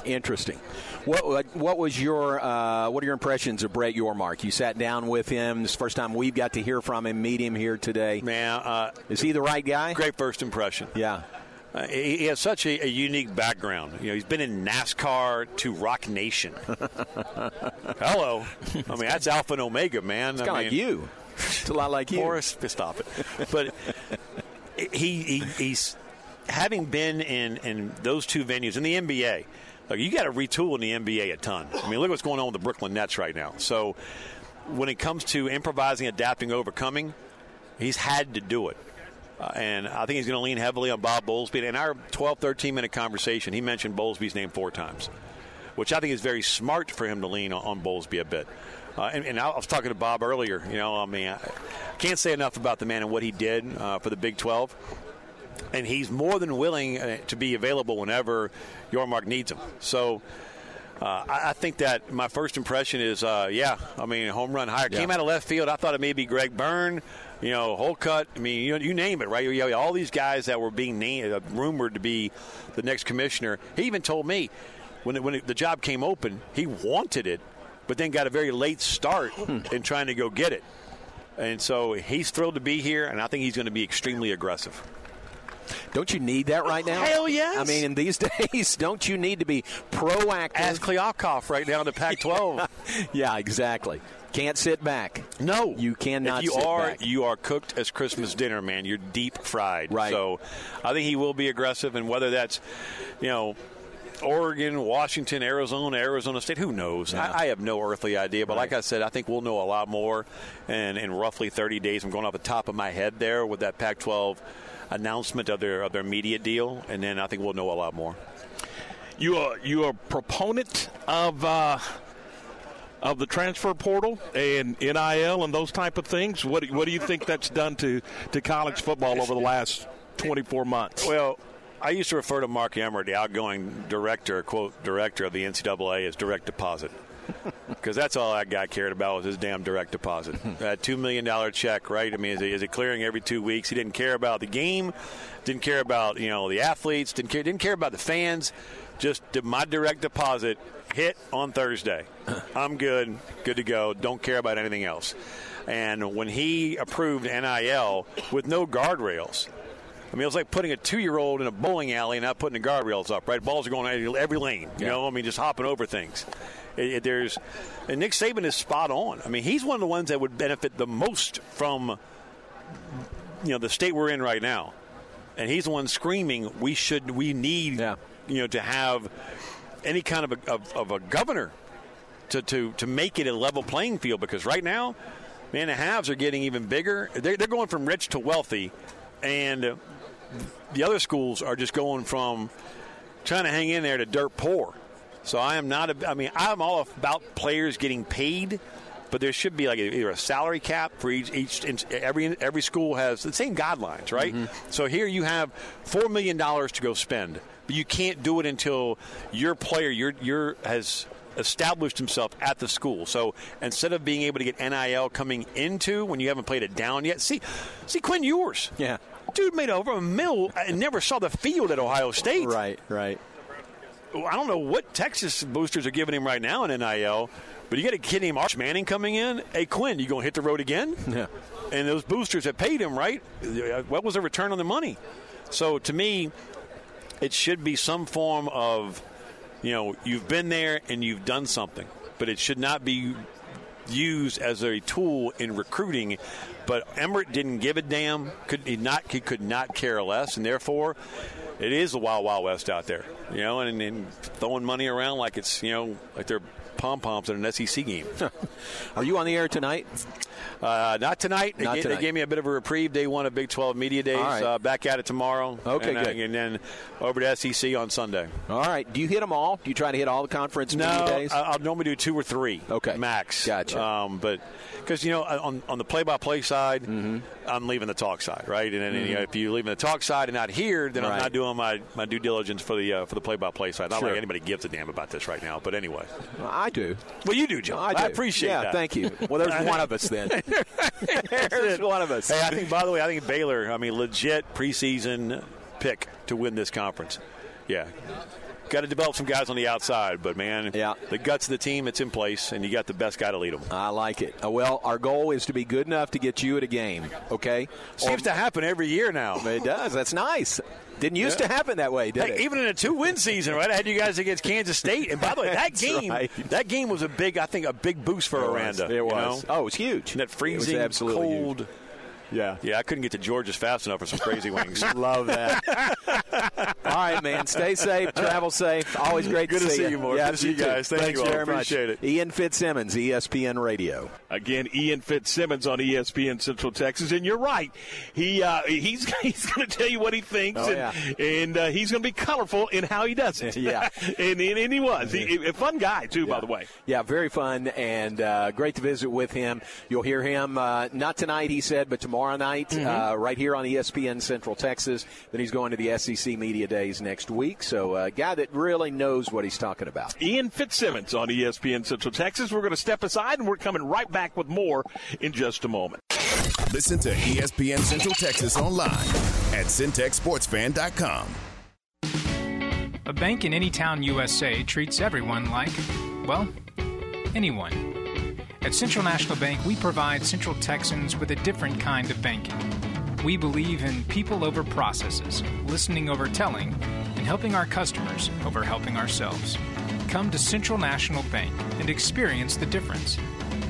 Interesting. What what- what was your uh, what are your impressions of Brett Yormark? You sat down with him. This is the first time we've got to hear from him, meet him here today. Man, uh, is he the right guy? Great first impression. Yeah. Uh, he he has such a, a unique background. You know, he's been in NASCAR to Roc Nation. <laughs> Hello. I mean, that's Alpha and Omega, man. It's I kinda like you. It's a lot like you. Morris, stop it. But he, he he's having been in in those two venues in the NBA. Like you got to retool in the NBA a ton. I mean, look what's going on with the Brooklyn Nets right now. So when it comes to improvising, adapting, overcoming, he's had to do it. Uh, and I think he's going to lean heavily on Bob Bowlesby. In our 12, 13 minute conversation, he mentioned Bowlesby's name four times, which I think is very smart for him to lean on, on Bowlesby a bit. Uh, and, and I was talking to Bob earlier. You know, I mean, I can't say enough about the man and what he did uh, for the Big 12. And he's more than willing uh, to be available whenever Yormark needs him. So uh, I, I think that my first impression is, uh, yeah, I mean, home run higher. Yeah. Came out of left field. I thought it may be Greg Byrne, you know, Hocutt. I mean, you, you name it, right? You all these guys that were being named, uh, rumored to be the next commissioner. He even told me when, it, when it, the job came open, he wanted it, but then got a very late start in trying to go get it. And so he's thrilled to be here, and I think he's going to be extremely aggressive. Don't you need that right now? Hell yes. I mean, in these <laughs> days, don't you need to be proactive? Ask Kliavkoff right now in the Pac-12. <laughs> yeah, exactly. Can't sit back. No, you cannot. if you sit are, back. you are cooked as Christmas dinner, man. You're deep fried. Right. So, I think he will be aggressive, and whether that's, you know. Oregon, Washington, Arizona, Arizona State. Who knows? I, I have no earthly idea. But like I said, I think we'll know a lot more And in roughly 30 days. I'm going off the top of my head there with that Pac-12 announcement of their of their media deal, and then I think we'll know a lot more. You are you are a proponent of uh, of the transfer portal and NIL and those type of things. What do, what do you think that's done to to college football over the last 24 months? Well, I used to refer to Mark Emmert, the outgoing director, quote, director of the NCAA, as direct deposit. <laughs> Because that's all that guy cared about was his damn direct deposit. <laughs> That $2 million check, right? I mean, is it, is it clearing every two weeks? He didn't care about the game, didn't care about, you know, the athletes, didn't care, didn't care about the fans. Just did my direct deposit hit on Thursday. I'm good, good to go. Don't care about anything else. And when he approved NIL with no guardrails, I mean, it was like putting a two-year-old in a bowling alley and not putting the guardrails up. Right, balls are going every, every lane. You Yeah. know, I mean, just hopping over things. It, it- there's, and Nick Saban is spot on. I mean, he's one of the ones that would benefit the most from, you know, the state we're in right now, and he's the one screaming, "We should, we need, you know, to have any kind of a, of, of a governor to, to to make it a level playing field because right now, man, the halves are getting even bigger. They're, they're going from rich to wealthy, and the other schools are just going from trying to hang in there to dirt poor. So I am not. A, I mean, I'm all about players getting paid, but there should be like either a salary cap for each. Each every every school has the same guidelines, right? Mm-hmm. So here you have four million dollars to go spend, but you can't do it until your player your your has established himself at the school. So instead of being able to get NIL coming into when you haven't played it down yet, see, see Quinn Ewers. Yeah. Dude made over a mill and never saw the field at Ohio State. Right, right. I don't know what Texas boosters are giving him right now in NIL, but you got a kid named Arch Manning coming in. Hey, Quinn, you going to hit the road again? <laughs> Yeah. And those boosters that paid him, right? Uh, what was the return on the money? So to me, it should be some form of, you know, you've been there and you've done something, but it should not be used as a tool in recruiting. But Emmert didn't give a damn. Could he not? He could not care less, and therefore, it is a wild, wild west out there. You know, and, and throwing money around like it's you know like they're pom poms in an SEC game. <laughs> Are you on the air tonight? Uh, not tonight. Not they, tonight. They gave me a bit of a reprieve. Day one of Big 12 Media Days. Right. Uh, back at it tomorrow. Okay, and, uh, good. and then over to SEC on Sunday. All right. Do you hit them all? Do you try to hit all the conference No, media days? I'll normally do two or three. Okay. max. Gotcha. Um, but because you know, on on the play-by-play side, Mm-hmm. I'm leaving the talk side, right? And then you know, if you leave the talk side and not here, then I'm not doing my, my due diligence for the uh, for the play-by-play side. Not Sure. like anybody gives a damn about this right now, but anyway. I do. Well, you do, John. I do. appreciate yeah, that. thank you. Well, there's one of us then. <laughs> there's one of us. Hey, I think by the way, I think Baylor. I mean, legit preseason pick to win this conference. Yeah. Got to develop some guys on the outside, but man, Yeah. the guts of the team, it's in place, and you got the best guy to lead them. I like it. Uh, well, our goal is to be good enough to get you at a game. Okay. Seems to happen every year now. It does. That's nice. Didn't used Yeah. to happen that way, did Hey, it? even in a two-win season, right? I had you guys against Kansas State, and by the way, that game, right. that game was a big, I think, a big boost for It was. Aranda. It you was. know? Oh, it was huge. And that freezing, it was absolutely cold. Huge. Yeah. Yeah, I couldn't get to Georgia's fast enough for some crazy wings. <laughs> Love that. <laughs> All right, man. Stay safe. Travel safe. Always great Good to see you, Morris. Yeah, Good to see you too. guys. Thank Thanks you all. very Appreciate much. it. Ian Fitzsimmons, ESPN Radio. Again, Ian Fitzsimmons on ESPN Central Texas, and you're right. He uh, he's <laughs> he's going to tell you what he thinks, Oh, and, yeah. and uh, he's going to be colorful in how he does it. Yeah. and, and, and he was he, a fun guy too, by the way. Yeah, very fun and uh, great to visit with him. You'll hear him uh, not tonight, he said, but tomorrow night, Mm-hmm. uh, right here on ESPN Central Texas. Then he's going to the SEC Media Days next week. So, a guy that really knows what he's talking about. Ian Fitzsimmons on ESPN Central Texas. We're going to step aside, and we're coming right back with more in just a moment. Listen to ESPN Central Texas online at centexsportsfan.com. A bank in any town USA treats everyone like, well, anyone. At Central National Bank, we provide Central Texans with a different kind of banking. We believe in people over processes, listening over telling, and helping our customers over helping ourselves. Come to Central National Bank and experience the difference.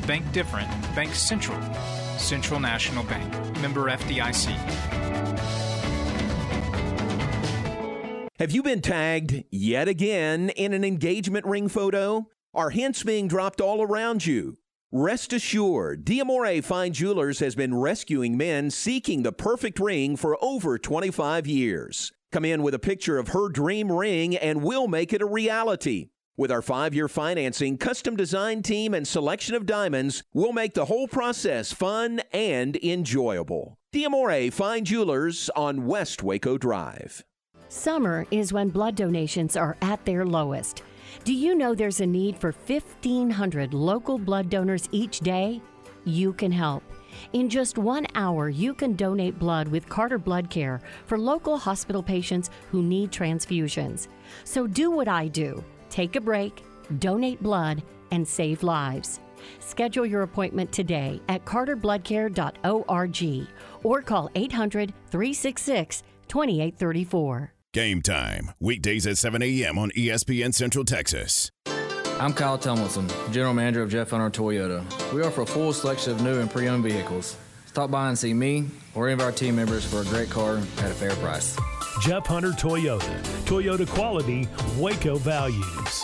Bank different, Bank Central. Central National Bank, member FDIC. Have you been tagged yet again in an engagement ring photo? Are hints being dropped all around you? Rest assured, Diamore Fine Jewelers has been rescuing men seeking the perfect ring for over 25 years. Come in with a picture of her dream ring and we'll make it a reality. With our five year financing, custom design team, and selection of diamonds, we'll make the whole process fun and enjoyable. Diamore Fine Jewelers on West Waco Drive. Summer is when blood donations are at their lowest. Do you know there's a need for 1,500 local blood donors each day? You can help. In just one hour, you can donate blood with Carter Blood Care for local hospital patients who need transfusions. So do what I do take a break, donate blood, and save lives. Schedule your appointment today at carterbloodcare.org or call 800 366 2834. Game time, weekdays at 7 a.m. on ESPN Central Texas. I'm Kyle Tumlinson, General Manager of Jeff Hunter Toyota. We offer a full selection of new and pre owned vehicles. Stop by and see me or any of our team members for a great car at a fair price. Jeff Hunter Toyota. Toyota quality, Waco values.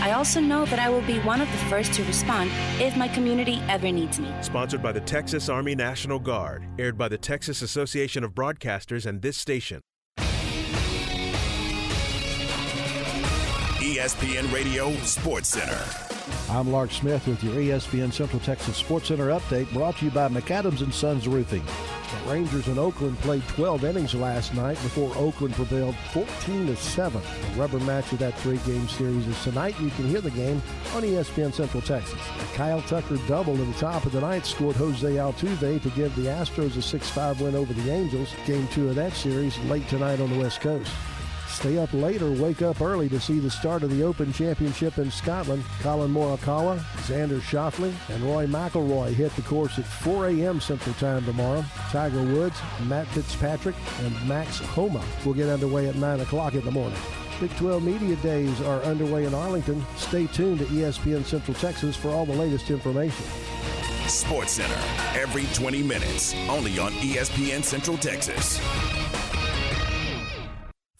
I also know that I will be one of the first to respond if my community ever needs me. Sponsored by the Texas Army National Guard, aired by the Texas Association of Broadcasters and this station. ESPN Radio Sports Center. I'm Lark Smith with your ESPN Central Texas Sports Center update brought to you by McAdams and Sons Roofing. The Rangers in Oakland played 12 innings last night before Oakland prevailed 14 to 7. The rubber match of that three-game series is tonight. You can hear the game on ESPN Central Texas. Kyle Tucker doubled in the top of the ninth, scored Jose Altuve to give the Astros a 6-5 win over the Angels. Game two of that series late tonight on the West Coast. Stay up late or wake up early to see the start of the Open Championship in Scotland. Collin Morikawa, Xander Schauffele, and Rory McIlroy hit the course at 4 a.m. Central Time tomorrow. Tiger Woods, Matt Fitzpatrick, and Max Homa will get underway at 9 o'clock in the morning. Big 12 Media Days are underway in Arlington. Stay tuned to ESPN Central Texas for all the latest information. Sports Center, every 20 minutes, only on ESPN Central Texas.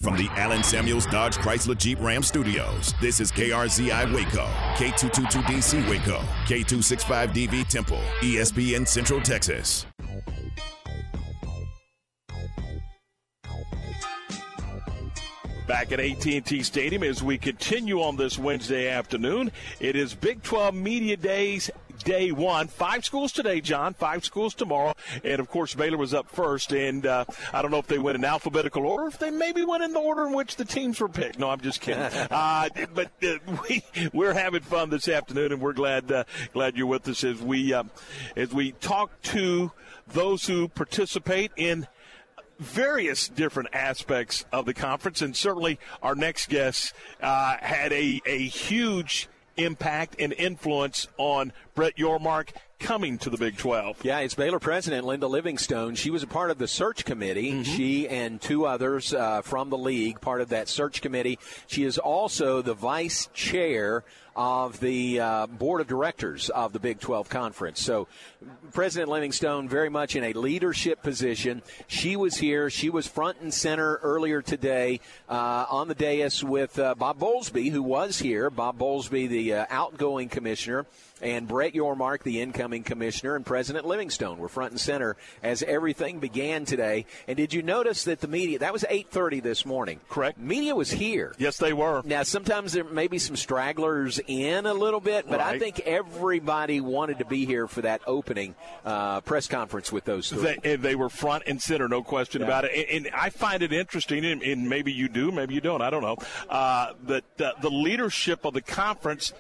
From the Allen Samuels Dodge Chrysler Jeep Ram Studios, this is KRZI Waco, K222DC Waco, K265DV Temple, ESPN Central Texas. Back at AT&T Stadium as we continue on this Wednesday afternoon, it is Big 12 Media Days day one. Five schools today, John. Five schools tomorrow. And of course, Baylor was up first. And uh, I don't know if they went in alphabetical order, if they maybe went in the order in which the teams were picked. No, I'm just kidding. <laughs> uh, but uh, we we're having fun this afternoon, and we're glad uh, glad you're with us as we uh, as we talk to those who participate in various different aspects of the conference, and certainly our next guest uh, had a, a huge impact and influence on Brett Yormark coming to the Big 12. Yeah, it's Baylor president Linda Livingstone. She was a part of the search committee. Mm-hmm. She and two others uh, from the league, part of that search committee. She is also the vice chair of the uh, board of directors of the Big 12 Conference. So, President Livingstone very much in a leadership position. She was here. She was front and center earlier today uh, on the dais with uh, Bob Bowlesby, who was here. Bob Bowlesby, the uh, outgoing commissioner and Brett Yormark, the incoming commissioner, and President Livingstone were front and center as everything began today. And did you notice that the media, that was 8.30 this morning. Correct. Media was here. Yes, they were. Now, sometimes there may be some stragglers in a little bit, but I think everybody wanted to be here for that opening uh, press conference with those three. They, and they were front and center, no question Yeah. about it. And, and I find it interesting, and, and maybe you do, maybe you don't, I don't know, uh, that uh, the leadership of the conference,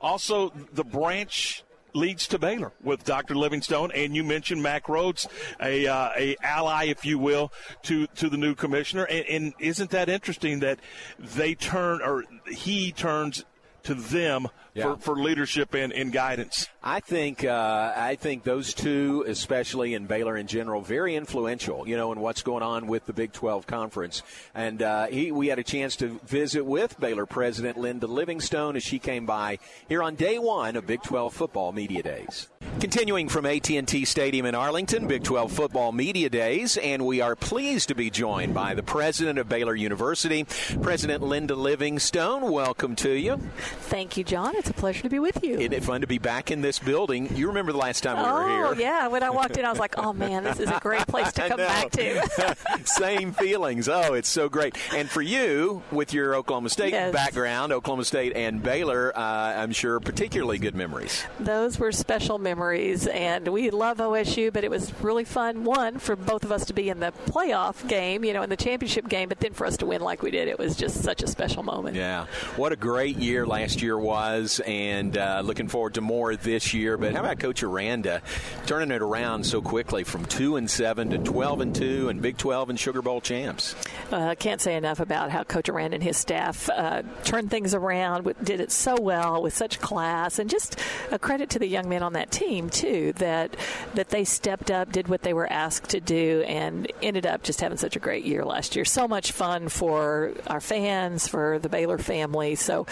also the branch leads to Baylor with Dr. Livingstone, and you mentioned Mack Rhoades, a uh, a ally, if you will, to to the new commissioner. And, and isn't that interesting that they turn or he turns to them Yeah. for, for leadership and, and guidance? I think uh, I think those two, especially in Baylor in general, very influential. You know, in what's going on with the Big 12 conference. And uh, he, we had a chance to visit with Baylor President Linda Livingstone as she came by here on day one of Big 12 football media days. Continuing from AT&T Stadium in Arlington, Big 12 football media days, and we are pleased to be joined by the president of Baylor University, President Linda Livingstone. Welcome to you. Thank you, John. It's a pleasure to be with you. Isn't it fun to be back in this building? You remember the last time we were here? oh, yeah. When I walked in, I was like, oh, man, this is a great place to <laughs> come back to. <laughs> Same feelings. Oh, it's so great. And for you, with your Oklahoma State Yes. background, Oklahoma State and Baylor, uh, I'm sure particularly good memories. Those were special memories. memories. And we love OSU, but it was really fun. One for both of us to be in the playoff game, you know, in the championship game, but then for us to win like we did, it was just such a special moment. Yeah, what a great year last year was, and uh, looking forward to more this year. But how about Coach Aranda turning it around so quickly from two and seven to twelve and two, and Big Twelve and Sugar Bowl champs? I uh, can't say enough about how Coach Aranda and his staff uh, turned things around, did it so well with such class, and just a credit to the young men on that team too that that they stepped up, did what they were asked to do, and ended up just having such a great year last year. So much fun for our fans, for the Baylor family. So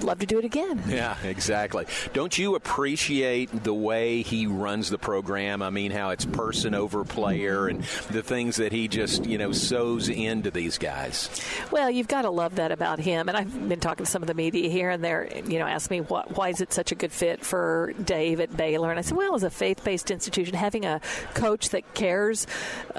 love to do it again. Yeah, exactly. Don't you appreciate the way he runs the program? I mean, how it's person over player and the things that he just, you know, sows into these guys. Well, you've got to love that about him. And I've been talking to some of the media here, and they're, you know, ask me what, why is it such a good fit for Dave at Baylor? And I said, well, as a faith-based institution, having a coach that cares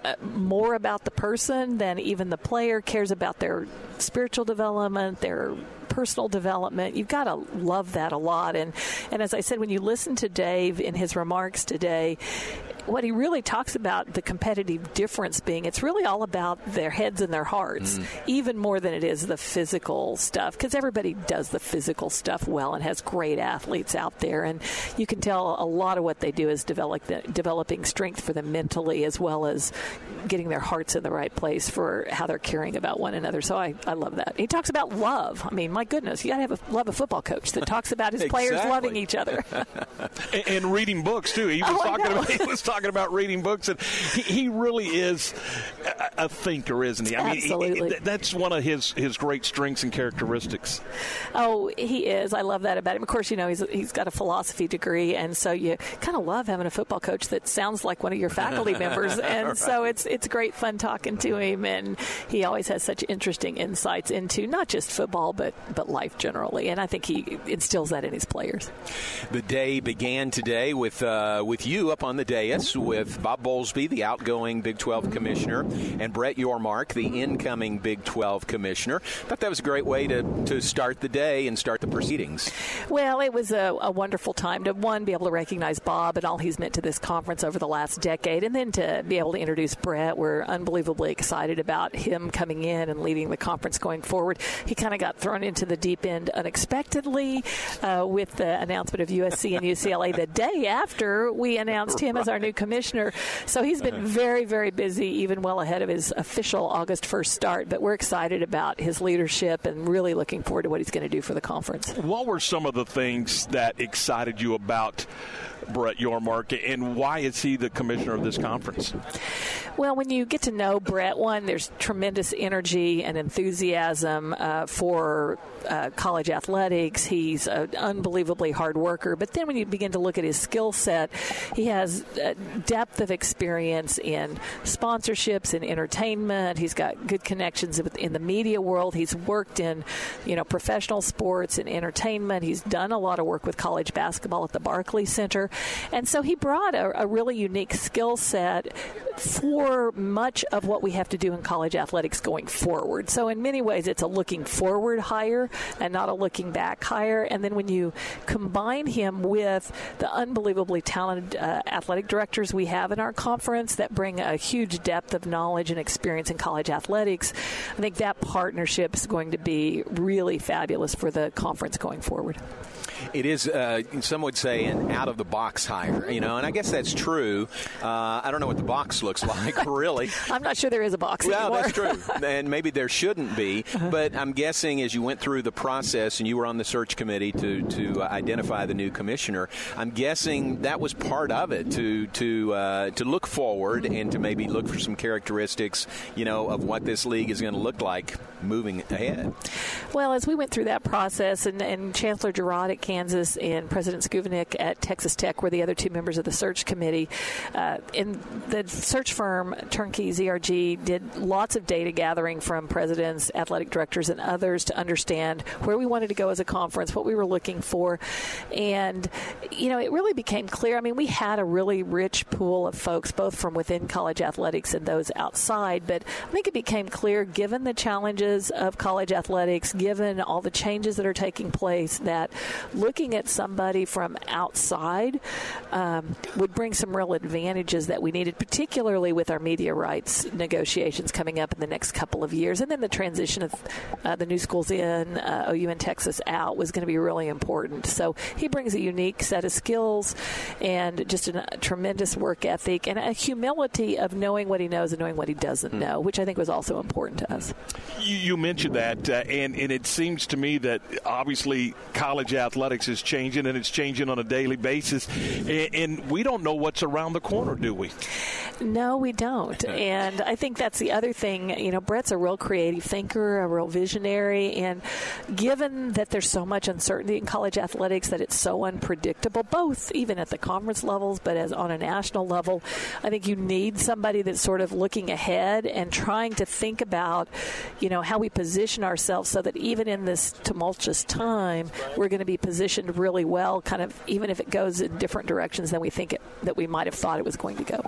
uh, more about the person than even the player cares about their spiritual development, their personal development. You've got to love that a lot. And and as I said, when you listen to Dave in his remarks today, what he really talks about the competitive difference being it's really all about their heads and their hearts, mm. even more than it is the physical stuff. Because everybody does the physical stuff well and has great athletes out there, and you can tell a lot of what they do is develop the, developing strength for them mentally as well as getting their hearts in the right place for how they're caring about one another. So I, I love that. He talks about love. I mean, my goodness, you got to have a love a football coach that talks about his <laughs> exactly. players loving each other <laughs> and, and, reading books too. He was oh, talking about he was talking about reading books, and he, he really is a, a, thinker, isn't he? I mean, Absolutely. He, that's one of his his great strengths and characteristics. Oh, he is. I love that about him. Of course, you know he's he's got a philosophy degree, and so you kind of love having a football coach that sounds like one of your faculty <laughs> members, and right. so it's it's great fun talking to him, and he always has such interesting insights into not just football but but life generally, and I think he instills that in his players. The day began today with uh, with you up on the dais with Bob Bowlesby, the outgoing Big 12 commissioner, and Brett Yormark, the incoming Big 12 commissioner. Thought that was a great way to, to start the day and start the proceedings. Well, it was a, a wonderful time to one be able to recognize Bob and all he's meant to this conference over the last decade, and then to be able to introduce Brett. We're unbelievably excited about him coming in and leading the conference going forward. He kind of got thrown into the deep end unexpectedly uh, with the announcement of USC and UCLA the day after we announced him as our new commissioner. So he's been <laughs> very, very busy, even well ahead of his official August 1st start. But we're excited about his leadership and really looking forward to what he's going to do for the conference. What were some of the things that excited you about? Brett Yormark, and why is he the commissioner of this conference? Well, when you get to know Brett, one, there's tremendous energy and enthusiasm uh, for uh, college athletics. He's an unbelievably hard worker. But then when you begin to look at his skill set, he has depth of experience in sponsorships and entertainment. He's got good connections in the media world. He's worked in, you know, professional sports and entertainment. He's done a lot of work with college basketball at the Barclay Center. And so he brought a, a really unique skill set for much of what we have to do in college athletics going forward. So in many ways, it's a looking forward hire and not a looking back hire. And then when you combine him with the unbelievably talented uh, athletic directors we have in our conference that bring a huge depth of knowledge and experience in college athletics, I think that partnership is going to be really fabulous for the conference going forward it is, uh, some would say, an out of the box hire, you know, and I guess that's true. Uh, I don't know what the box looks <laughs> like, really. I'm not sure there is a box well, anymore. that's true. <laughs> and maybe there shouldn't be. But I'm guessing as you went through the process and you were on the search committee to, to identify the new commissioner, I'm guessing that was part of it to, to, uh, to look forward and to maybe look for some characteristics, you know, of what this league is going to look like moving ahead. Well, as we went through that process, and, and Chancellor Girod at Kansas and President Schovanec at Texas Tech were the other two members of the search committee. Uh, in the search firm Turnkey ZRG did lots of data gathering from presidents, athletic directors, and others to understand where we wanted to go as a conference, what we were looking for, and you know it really became clear. I mean, we had a really rich pool of folks, both from within college athletics and those outside, but I think it became clear, given the challenges of college athletics, given all the changes that are taking place, that looking at somebody from outside um, would bring some real advantages that we needed, particularly with our media rights negotiations coming up in the next couple of years, and then the transition of uh, the new schools in, uh, OU and Texas out was going to be really important. So he brings a unique set of skills and just a tremendous work ethic and a humility of knowing what he knows and knowing what he doesn't Hmm. know, which I think was also important to us. You, you mentioned that, uh, and, and it seems to me that obviously college athletics is changing, and it's changing on a daily basis. And, and we don't know what's around the corner, do we? No, we don't. <laughs> and I think that's the other thing. You know, Brett's a real creative thinker, a real visionary. And given that there's so much uncertainty in college athletics, that it's so unpredictable, both even at the conference levels, but as on a national level, I think you need somebody that's sort of looking ahead and trying to think about, you know, how we position ourselves so that even in this tumultuous time, we're going to be positioned really well, kind of even if it goes in different directions than we think it, that we might have thought it was going to go.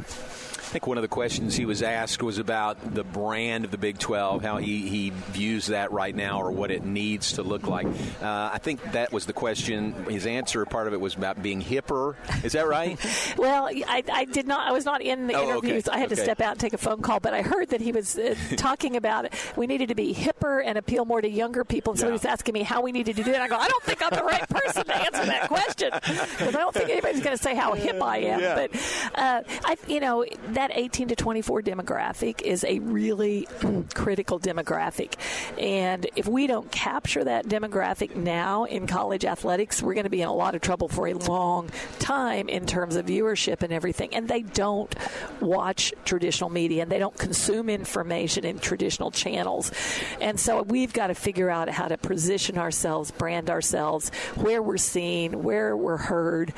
I think one of the questions he was asked was about the brand of the Big 12, how he, he views that right now or what it needs to look like. Uh, I think that was the question. His answer, part of it was about being hipper. Is that right? <laughs> Well, I, I did not. I was not in the Oh, okay. interviews. I had to step out and take a phone call. But I heard that he was uh, <laughs> talking about it. We needed to be hipper and appeal more to younger people. And so he was asking me how we needed to do that. I go, I don't think I'm the right person to answer that question because I don't think anybody's going to say how hip I am. Yeah. But uh, I, you know, that 18 to 24 demographic is a really <clears throat> critical demographic, and if we don't capture that demographic now in college athletics, we're going to be in a lot of trouble for a long time in terms of viewership and everything. And they don't watch traditional media and they don't consume information in traditional channels. And so we've got to figure out how to position ourselves, brand ourselves, where we're seen, where we're heard,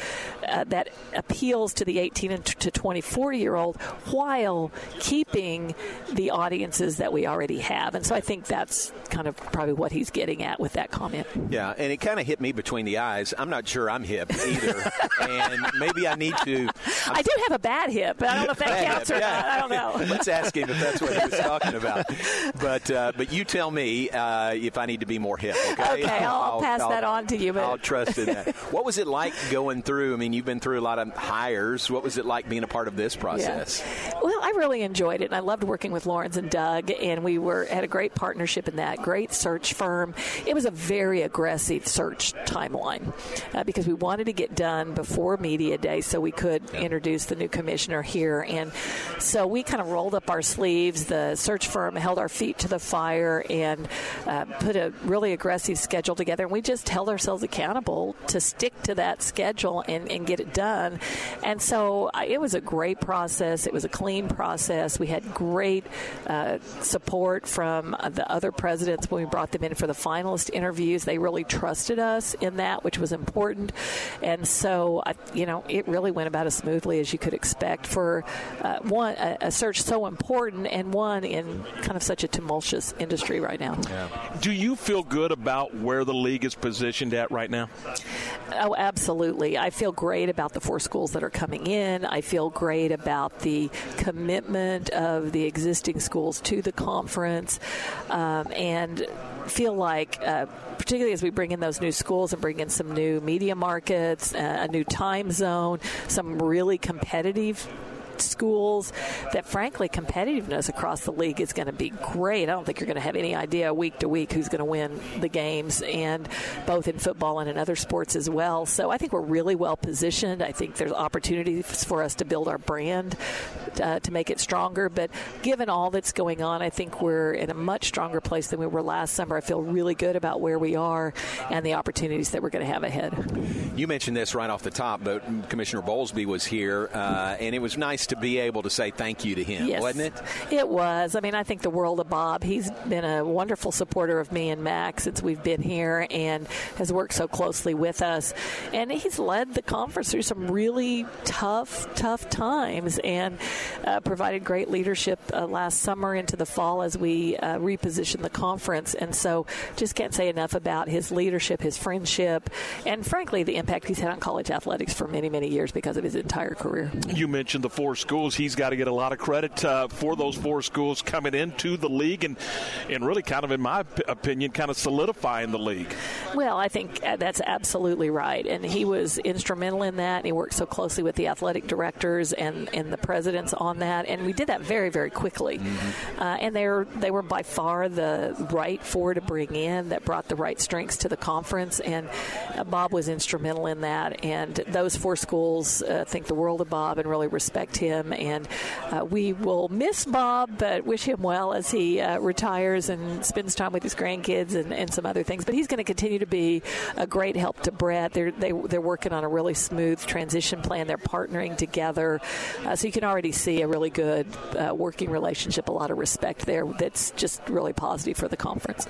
uh, that appeals to the 18 to 24 year old while keeping the audiences that we already have. And so I think that's kind of probably what he's getting at with that comment. Yeah, and it kind of hit me between the eyes. I'm not sure I'm hip either, <laughs> and maybe I need to. I do have a bad hip, but I don't know if that counts or yeah. not. I don't know. <laughs> Let's ask him if that's what he was talking about. <laughs> But uh, but you tell me uh, if I need to be more hip. Okay, Okay, I'll- I'll pass that on to you, but- I'll trust in that. What was it like going through? I mean, you've been through a lot of hires. What was it like being a part of this process? Well, I really enjoyed it, and I loved working with Lawrence and Doug, and we were had a great partnership in that. Great search firm. It was a very aggressive search timeline uh, because we wanted to get done before media day so we could introduce the new commissioner here, and so we kind of rolled up our sleeves. The search firm held our feet to the fire and uh, put a really aggressive schedule together, and we just held ourselves accountable to stick to that schedule and, and get it done. And so uh, it was a great process. It was a clean process. We had great uh, support from uh, the other presidents when we brought them in for the finalist interviews. They really trusted us in that, which was important. And so, I, you know, it really went about as smoothly as you could expect for uh, one a, a search so important and one in kind of such a tumultuous industry right now. Do you feel good about where the league is positioned at right now? Oh, absolutely. I feel great about the four schools that are coming in. I feel great about the commitment of the existing schools to the conference, um, and feel like. Uh, particularly as we bring in those new schools and bring in some new media markets, uh, a new time zone, some really competitive schools that frankly competitiveness across the league is going to be great. I don't think you're going to have any idea week to week who's going to win the games and both in football and in other sports as well. So I think we're really well positioned. I think there's opportunities for us to build our brand uh, to make it stronger, but given all that's going on, I think we're in a much stronger place than we were last summer. I feel really good about where we are and the opportunities that we're going to have ahead. You mentioned this right off the top, but Commissioner Bowlesby was here, uh, and it was nice to be able to say thank you to him, Yes. wasn't it? It was. I mean, I think the world of Bob. He's been a wonderful supporter of me and Max since we've been here and has worked so closely with us. And he's led the conference through some really tough, tough times and uh, provided great leadership uh, last summer into the fall as we uh, repositioned the conference. And so just can't say enough about his leadership, his friendship, and frankly, the impact he's had on college athletics for many, many years because of his entire career. You mentioned the four schools. He's got to get a lot of credit uh, for those four schools coming into the league and, and really kind of, in my opinion, kind of solidifying the league. Well, I think uh, that's absolutely right. And he was instrumental in that. And he worked so closely with the athletic directors and, and the presidents on that. And we did that very, very quickly. Mm-hmm. Uh, and they were, they were by far the right four to bring in that brought the right strengths to the conference. And uh, Bob was instrumental in that. And those four schools uh, think the world of Bob and really respect him. And uh, we will miss Bob, but wish him well as he uh, retires and spends time with his grandkids and, and some other things. But he's going to continue to be a great help to Brett. They're, they, are they are working on a really smooth transition plan. They're partnering together. Uh, so you can already see a really good uh, working relationship, a lot of respect there that's just really positive for the conference.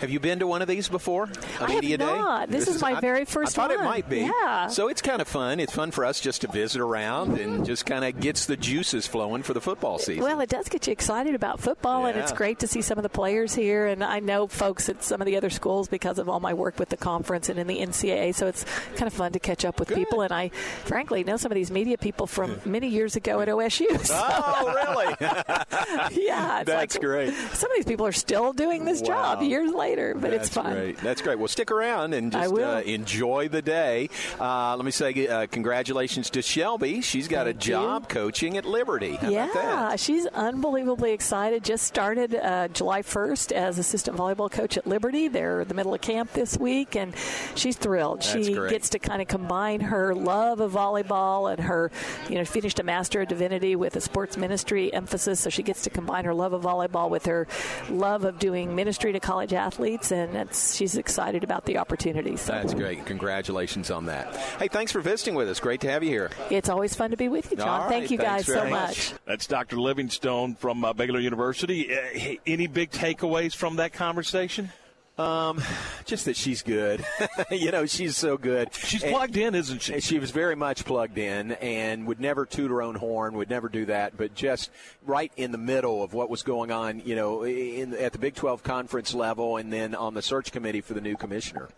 Have you been to one of these before? I media have not. day? This, this is, my I, very first I thought one. it might be. Yeah. So it's kind of fun. It's fun for us just to visit around and just kind of gets the juices flowing for the football season. Well, it does get you excited about football, yeah. and it's great to see some of the players here. And I know folks at some of the other schools because of all my work with the conference and in the NCAA. So it's kind of fun to catch up with Good. people. And I, frankly, know some of these media people from many years ago at OSU. <laughs> So. Oh, really? <laughs> yeah, that's like, great. Some of these people are still doing this wow. job years later, but that's it's fun. Great. That's great. Well, stick around and just uh, enjoy the day. Uh, let me say uh, congratulations to Shelby. She's got Thank a job you. Coaching at Liberty. How yeah, she's unbelievably excited. Just started uh, July 1st as assistant volleyball coach at Liberty. They're in the middle of camp this week, and she's thrilled. That's she great. gets to kind of combine her love of volleyball and her, you know, finished a Master of Divinity with a sports ministry emphasis, so she gets to combine her love of volleyball with her love of doing ministry to college athletes, and she's excited about the opportunity. So. That's great. Congratulations on that. Hey, thanks for visiting with us. Great to have you here. It's always fun to be with you, John. All right, Thank you guys so very much. That's Dr. Livingstone from uh, Baylor University. Uh, any big takeaways from that conversation? Um, <sighs> just that she's good. <laughs> you know, she's so good. She's plugged in, isn't she? She was very much plugged in and would never toot her own horn, would never do that, but just right in the middle of what was going on, you know, in, at the Big 12 conference level and then on the search committee for the new commissioner.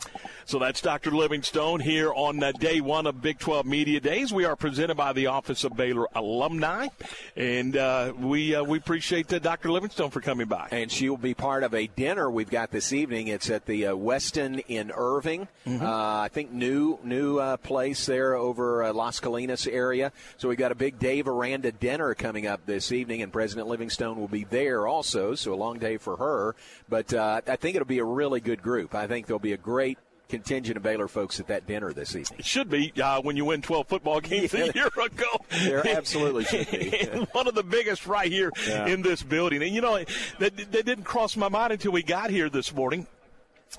So that's Dr. Livingstone here on day one of Big 12 Media Days. We are presented by the Office of Baylor Alumni, and uh, we uh, we appreciate uh, Dr. Livingstone for coming by. And she will be part of a dinner we've got this evening. It's at the uh, Westin in Irving. Mm-hmm. Uh, I think new new uh, place there over uh, Las Colinas area. So we've got a big Dave Aranda dinner coming up this evening, and President Livingstone will be there also. So a long day for her, but uh, I think it'll be a really good group. I think there'll be a great contingent of Baylor folks at that dinner this evening. It should be uh, when you win 12 football <laughs> games Yeah. a year ago. There absolutely should be. <laughs> One of the biggest right here Yeah. in this building. And, you know, that, that didn't cross my mind until we got here this morning.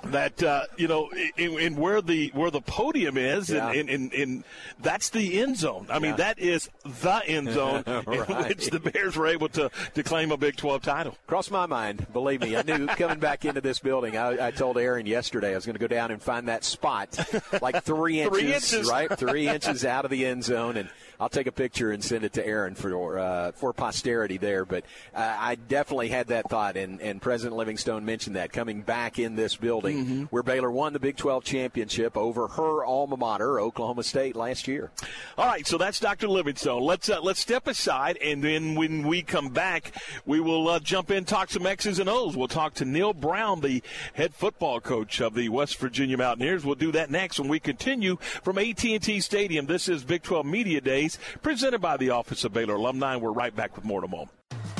That uh, you know, in, in where the where the podium is, Yeah. and, and, and, that's the end zone. I mean, that is the end <laughs> zone in which the Bears were able to, to claim a Big 12 title. Crossed my mind, believe me. I knew <laughs> coming back into this building, I, I told Aaron yesterday I was going to go down and find that spot, like three <laughs> inches, Three inches. right? Three inches out of the end zone, and I'll take a picture and send it to Aaron for uh, for posterity there. But uh, I definitely had that thought, and, and President Livingstone mentioned that coming back in this building Mhm. where Baylor won the Big 12 championship over her alma mater, Oklahoma State, last year. All right, so that's Dr. Livingstone. Let's uh, let's step aside, and then when we come back, we will uh, jump in, talk some X's and O's. We'll talk to Neal Brown, the head football coach of the West Virginia Mountaineers. We'll do that next when we continue from AT&T Stadium. This is Big 12 Media Days, presented by the Office of Baylor Alumni. We're right back with more in a moment.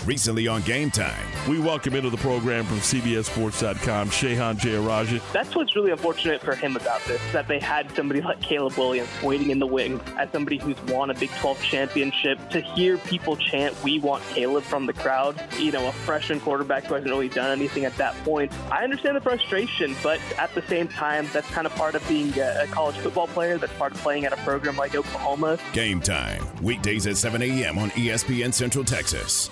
Recently on Game Time. We welcome into the program from CBSSports.com, Shehan Jeyarajah. That's what's really unfortunate for him about this, that they had somebody like Caleb Williams waiting in the wings as somebody who's won a Big 12 championship. To hear people chant, we want Caleb from the crowd, you know, a freshman quarterback who hasn't really done anything at that point. I understand the frustration, but at the same time, that's kind of part of being a a college football player. That's part of playing at a program like Oklahoma. Game Time. Weekdays at 7 a.m. on ESPN Central Texas.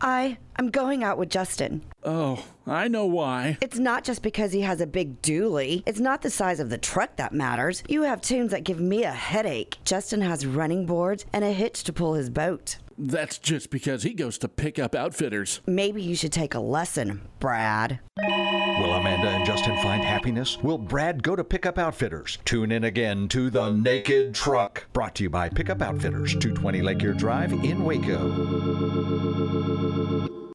I I'm going out with Justin. Oh, I know why. It's not just because he has a big dually. It's not the size of the truck that matters. You have tunes that give me a headache. Justin has running boards and a hitch to pull his boat. That's just because he goes to pick up outfitters. Maybe you should take a lesson, Brad. Will Amanda and Justin find happiness? Will Brad go to pick up Outfitters? Tune in again to The Naked Truck, brought to you by Pickup Outfitters, 220 Lake Erie Drive in Waco.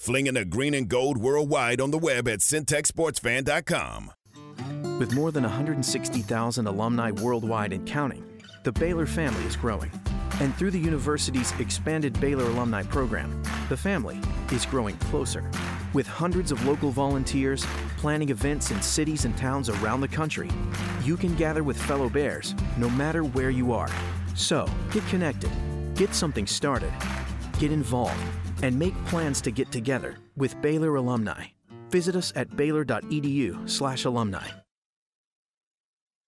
Flinging the green and gold worldwide on the web at centexsportsfan.com. With more than 160,000 alumni worldwide and counting, the Baylor family is growing. And through the university's expanded Baylor alumni program, the family is growing closer. With hundreds of local volunteers planning events in cities and towns around the country, you can gather with fellow Bears no matter where you are. So, get connected, get something started, get involved and make plans to get together with Baylor alumni. Visit us at baylor.edu/alumni.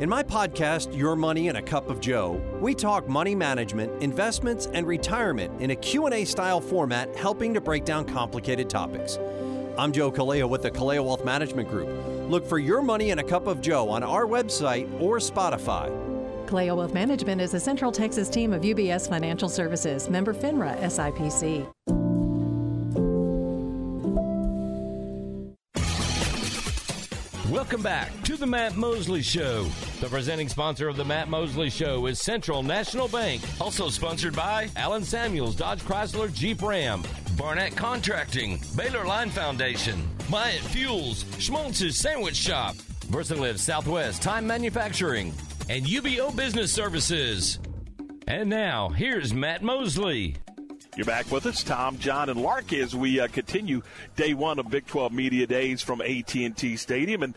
In my podcast, Your Money in a Cup of Joe, we talk money management, investments, and retirement in a Q&A style format helping to break down complicated topics. I'm Joe Kaleo with the Kaleo Wealth Management Group. Look for Your Money in a Cup of Joe on our website or Spotify. Kaleo Wealth Management is a Central Texas team of UBS Financial Services, member FINRA SIPC. Welcome back to the Matt Mosley Show. The presenting sponsor of the Matt Mosley Show is Central National Bank. Also sponsored by Allen Samuels, Dodge Chrysler Jeep Ram, Barnett Contracting, Baylor Line Foundation, Myatt Fuels, Schmaltz's Sandwich Shop, VersaLive Southwest Time Manufacturing, and UBEO Business Services. And now, here's Matt Mosley. You're back with us, Tom, John, and Lark, as we uh, continue day one of Big 12 Media Days from AT&T Stadium. And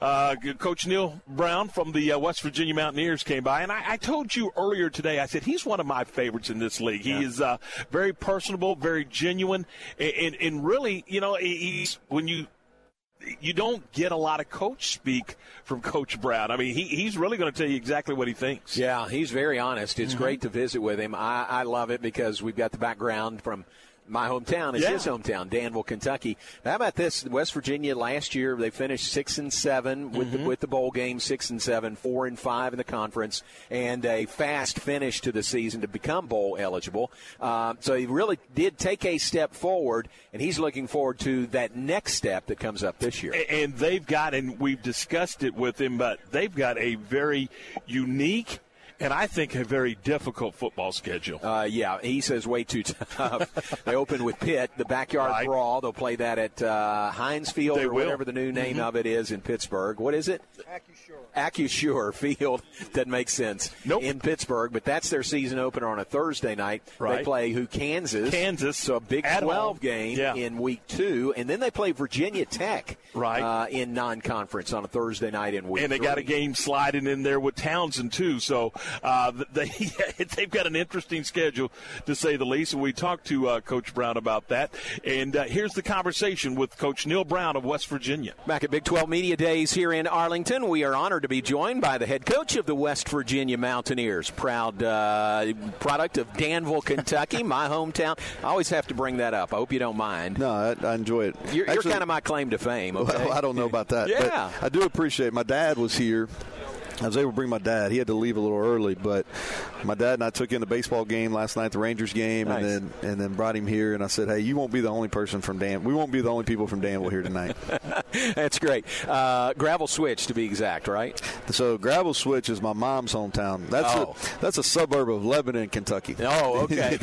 uh, Coach Neal Brown from the uh, West Virginia Mountaineers came by, and I, I, told you earlier today. I said he's one of my favorites in this league. Yeah. He is uh, very personable, very genuine, and, and, and really, you know, he's when you you don't get a lot of coach speak from Coach Brown. I mean, he, he's really going to tell you exactly what he thinks. Yeah, he's very honest. It's mm-hmm. great to visit with him. I, I love it because we've got the background from – my hometown is yeah. his hometown, Danville, Kentucky. How about this? West Virginia last year they finished six and seven with mm-hmm. the, with the bowl game, six and seven, four and five in the conference, and a fast finish to the season to become bowl eligible. Uh, so he really did take a step forward, and he's looking forward to that next step that comes up this year. And they've got, and we've discussed it with him, but they've got a very unique and I think a very difficult football schedule. Uh, yeah, he says way too tough. <laughs> they open with Pitt, the backyard right. brawl. They'll play that at uh, Heinz Field they or will. whatever the new name mm-hmm. of it is in Pittsburgh. What is it? Acrisure Field <laughs> doesn't make sense nope. in Pittsburgh, but that's their season opener on a Thursday night. Right. They play who Kansas, Kansas, so a Big Twelve home. game yeah. in week two, and then they play Virginia Tech right uh, in non-conference on a Thursday night in week. And they three. got a game sliding in there with Towson too. So uh, <laughs> they they've got an interesting schedule to say the least. And we talked to uh, Coach Brown about that. And uh, here's the conversation with Coach Neal Brown of West Virginia. Back at Big 12 Media Days here in Arlington, we are honored to be joined by the head coach of the West Virginia Mountaineers, proud uh, product of Danville, Kentucky, my hometown. I always have to bring that up. I hope you don't mind. No, I, I enjoy it. You're, you're kind of my claim to fame. Okay? Well, I don't know about that. <laughs> Yeah, I do appreciate. It. My dad was here I was able to bring my dad. He had to leave a little early, but my dad and I took in the baseball game last night, the Rangers game, nice. and then and then brought him here. And I said, "Hey, you won't be the only person from Dan. We won't be the only people from Danville here tonight." <laughs> That's great. Uh, Gravel Switch, to be exact, right? So Gravel Switch is my mom's hometown. That's oh. a, that's a suburb of Lebanon, Kentucky. Oh, okay. <laughs>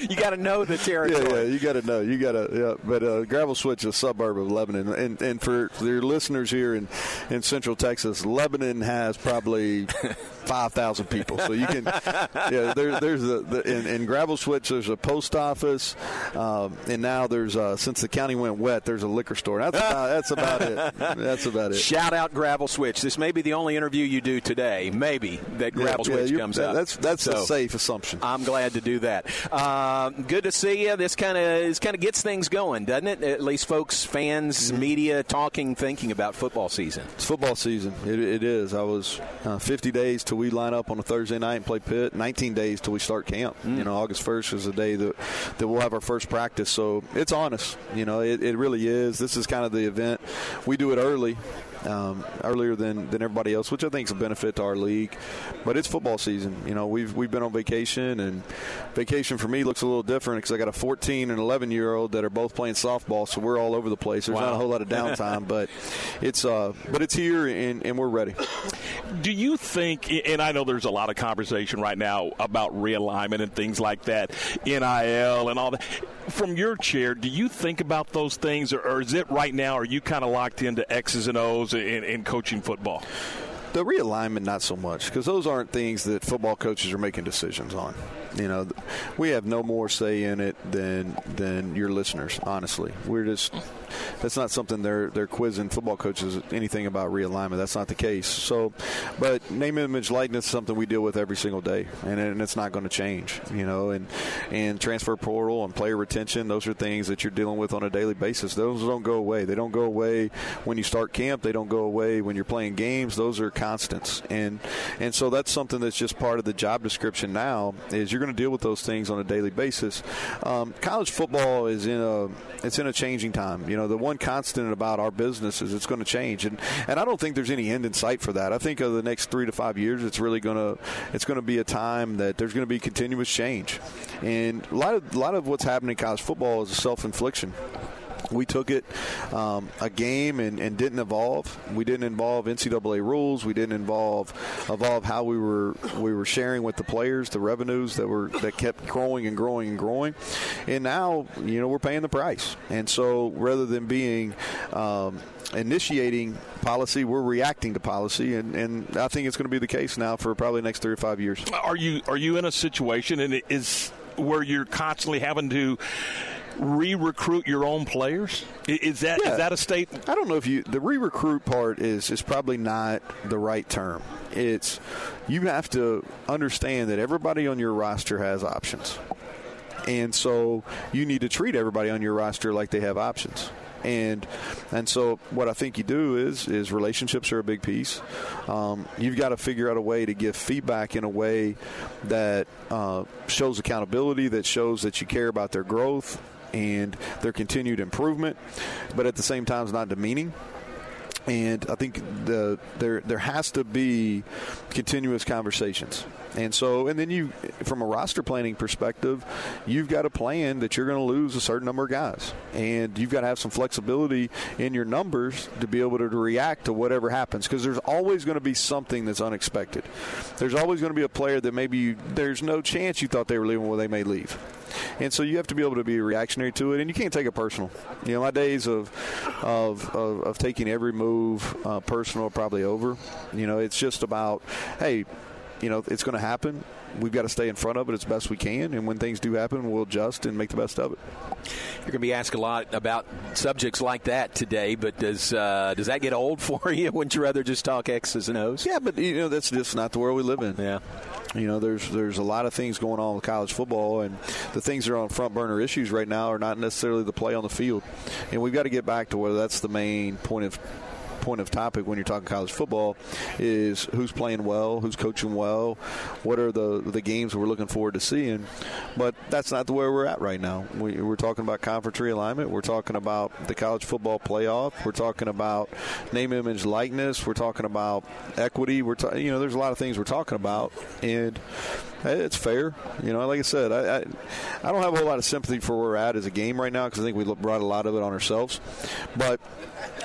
you got to know the territory. Yeah, yeah, you got to know. You got to. Yeah, but uh, Gravel Switch is a suburb of Lebanon, and and for your listeners here in in Central Texas, Lebanon has probably <laughs> five thousand people. So you can, <laughs> yeah. There, there's a the, in, in, Gravel Switch. There's a post office, um, and now there's uh, since the county went wet, there's a liquor store. That's about, that's about it. That's about it. Shout out Gravel Switch. This may be the only interview you do today. Maybe that Gravel yeah, Switch yeah, comes up. That's that's so, a safe assumption. I'm glad to do that. Uh, good to see you. This kind of this kind of gets things going, doesn't it? At least folks, fans, mm-hmm. media talking, thinking about football season. It's football season. It, it is. I was uh, 50 days till we line up on a Thursday night and play Pitt. 19 days till we start camp. Mm. You know, August 1st is the day that that we'll have our first practice. So it's on us. You know, it, it really is. This is kind of the event. We do it early um, earlier than, than everybody else, which I think is a benefit to our league. But it's football season. You know, we've we've been on vacation, and vacation for me looks a little different because I got a 14 and 11 year old that are both playing softball, so we're all over the place. There's wow. not a whole lot of downtime, <laughs> but it's uh, but it's here, and, and we're ready. Do you think? And I know there's a lot of conversation right now about realignment and things like that, NIL and all that. From your chair, do you think about those things, or, or is it right now? Are you kind of locked into X's and O's? In, in coaching football? The realignment, not so much, because those aren't things that football coaches are making decisions on. You know, we have no more say in it than than your listeners. Honestly, we're just that's not something they're they're quizzing football coaches anything about realignment. That's not the case. So, but name, image, likeness is something we deal with every single day, and, and it's not going to change. You know, and and transfer portal and player retention, those are things that you're dealing with on a daily basis. Those don't go away. They don't go away when you start camp. They don't go away when you're playing games. Those are constants, and and so that's something that's just part of the job description now. Is you're going to deal with those things on a daily basis. Um, college football is in a it's in a changing time. You know, the one constant about our business is it's going to change, and and I don't think there's any end in sight for that. I think of the next three to five years, it's really going to it's going to be a time that there's going to be continuous change, and a lot of a lot of what's happening in college football is a self infliction we took it um, a game and, and, didn't evolve. We didn't involve NCAA rules. We didn't involve evolve how we were we were sharing with the players the revenues that were that kept growing and growing and growing. And now you know we're paying the price. And so rather than being um, initiating policy, we're reacting to policy, and, and I think it's going to be the case now for probably the next three or five years. Are you are you in a situation and it is where you're constantly having to re-recruit your own players? Is that yeah. is that a state? I don't know if you the re-recruit part is is probably not the right term. It's you have to understand that everybody on your roster has options. And so you need to treat everybody on your roster like they have options and and so what I think you do is is relationships are a big piece. Um, you've got to figure out a way to give feedback in a way that uh, shows accountability, that shows that you care about their growth, and their continued improvement, but at the same time, it's not demeaning and I think the there there has to be continuous conversations. And so, and then you, from a roster planning perspective, you've got a plan that you're going to lose a certain number of guys, and you've got to have some flexibility in your numbers to be able to react to whatever happens. Because there's always going to be something that's unexpected. There's always going to be a player that maybe you, there's no chance you thought they were leaving, well, they may leave. And so you have to be able to be reactionary to it, and you can't take it personal. You know, my days of of, of, of taking every move uh, personal are probably over. You know, it's just about, hey, you know, it's going to happen. We've got to stay in front of it as best we can, and when things do happen, we'll adjust and make the best of it. You're going to be asked a lot about subjects like that today, but does uh, does that get old <laughs> for you? Wouldn't you rather just talk X's and O's? Yeah, but you know that's just not the world we live in. Yeah. You know, there's there's a lot of things going on with college football, and the things that are on front burner issues right now are not necessarily the play on the field. And we've got to get back to whether that's the main point of point of topic when you're talking college football is who's playing well, who's coaching well, what are the the games we're looking forward to seeing. But that's not the way we're at right now. We, are talking about conference realignment. We're talking about the college football playoff. We're talking about name, image, likeness. We're talking about equity. We're ta- you know there's a lot of things we're talking about and it's fair. You know, like I said, I, I, I don't have a whole lot of sympathy for where we're at as a game right now because I think we brought a lot of it on ourselves. But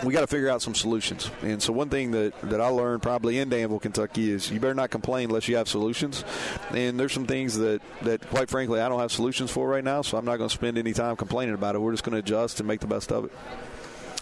we got to figure out some solutions. And so one thing that, that I learned probably in Danville, Kentucky is you better not complain unless you have solutions. And there's some things that, that quite frankly, I don't have solutions for right now, so I'm not going to spend any time complaining about it. We're just going to adjust and make the best of it.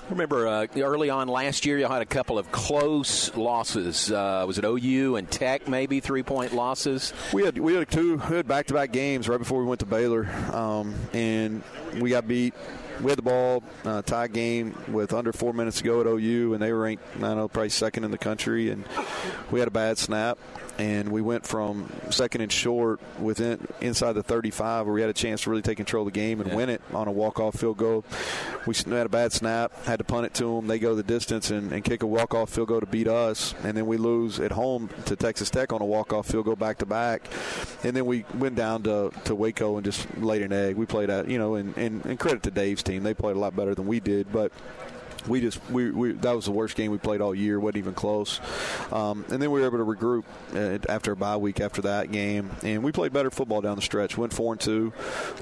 Remember uh, early on last year, you had a couple of close losses. Uh, was it OU and Tech, maybe three point losses? We had we had two we had back to back games right before we went to Baylor, um, and we got beat we had the ball uh, tie game with under four minutes to go at OU, and they were ranked, I don't know, probably second in the country, and we had a bad snap, and we went from second and short within inside the 35, where we had a chance to really take control of the game and yeah. win it on a walk-off field goal. We had a bad snap, had to punt it to them. They go the distance and, and kick a walk-off field goal to beat us, and then we lose at home to Texas Tech on a walk-off field goal back to back, and then we went down to, to Waco and just laid an egg. We played at you know, and, and, and credit to Dave's team. They played a lot better than we did, but we just we, we that was the worst game we played all year. wasn't even close. Um, and then we were able to regroup uh, after a bye week after that game, and we played better football down the stretch. Went four and two,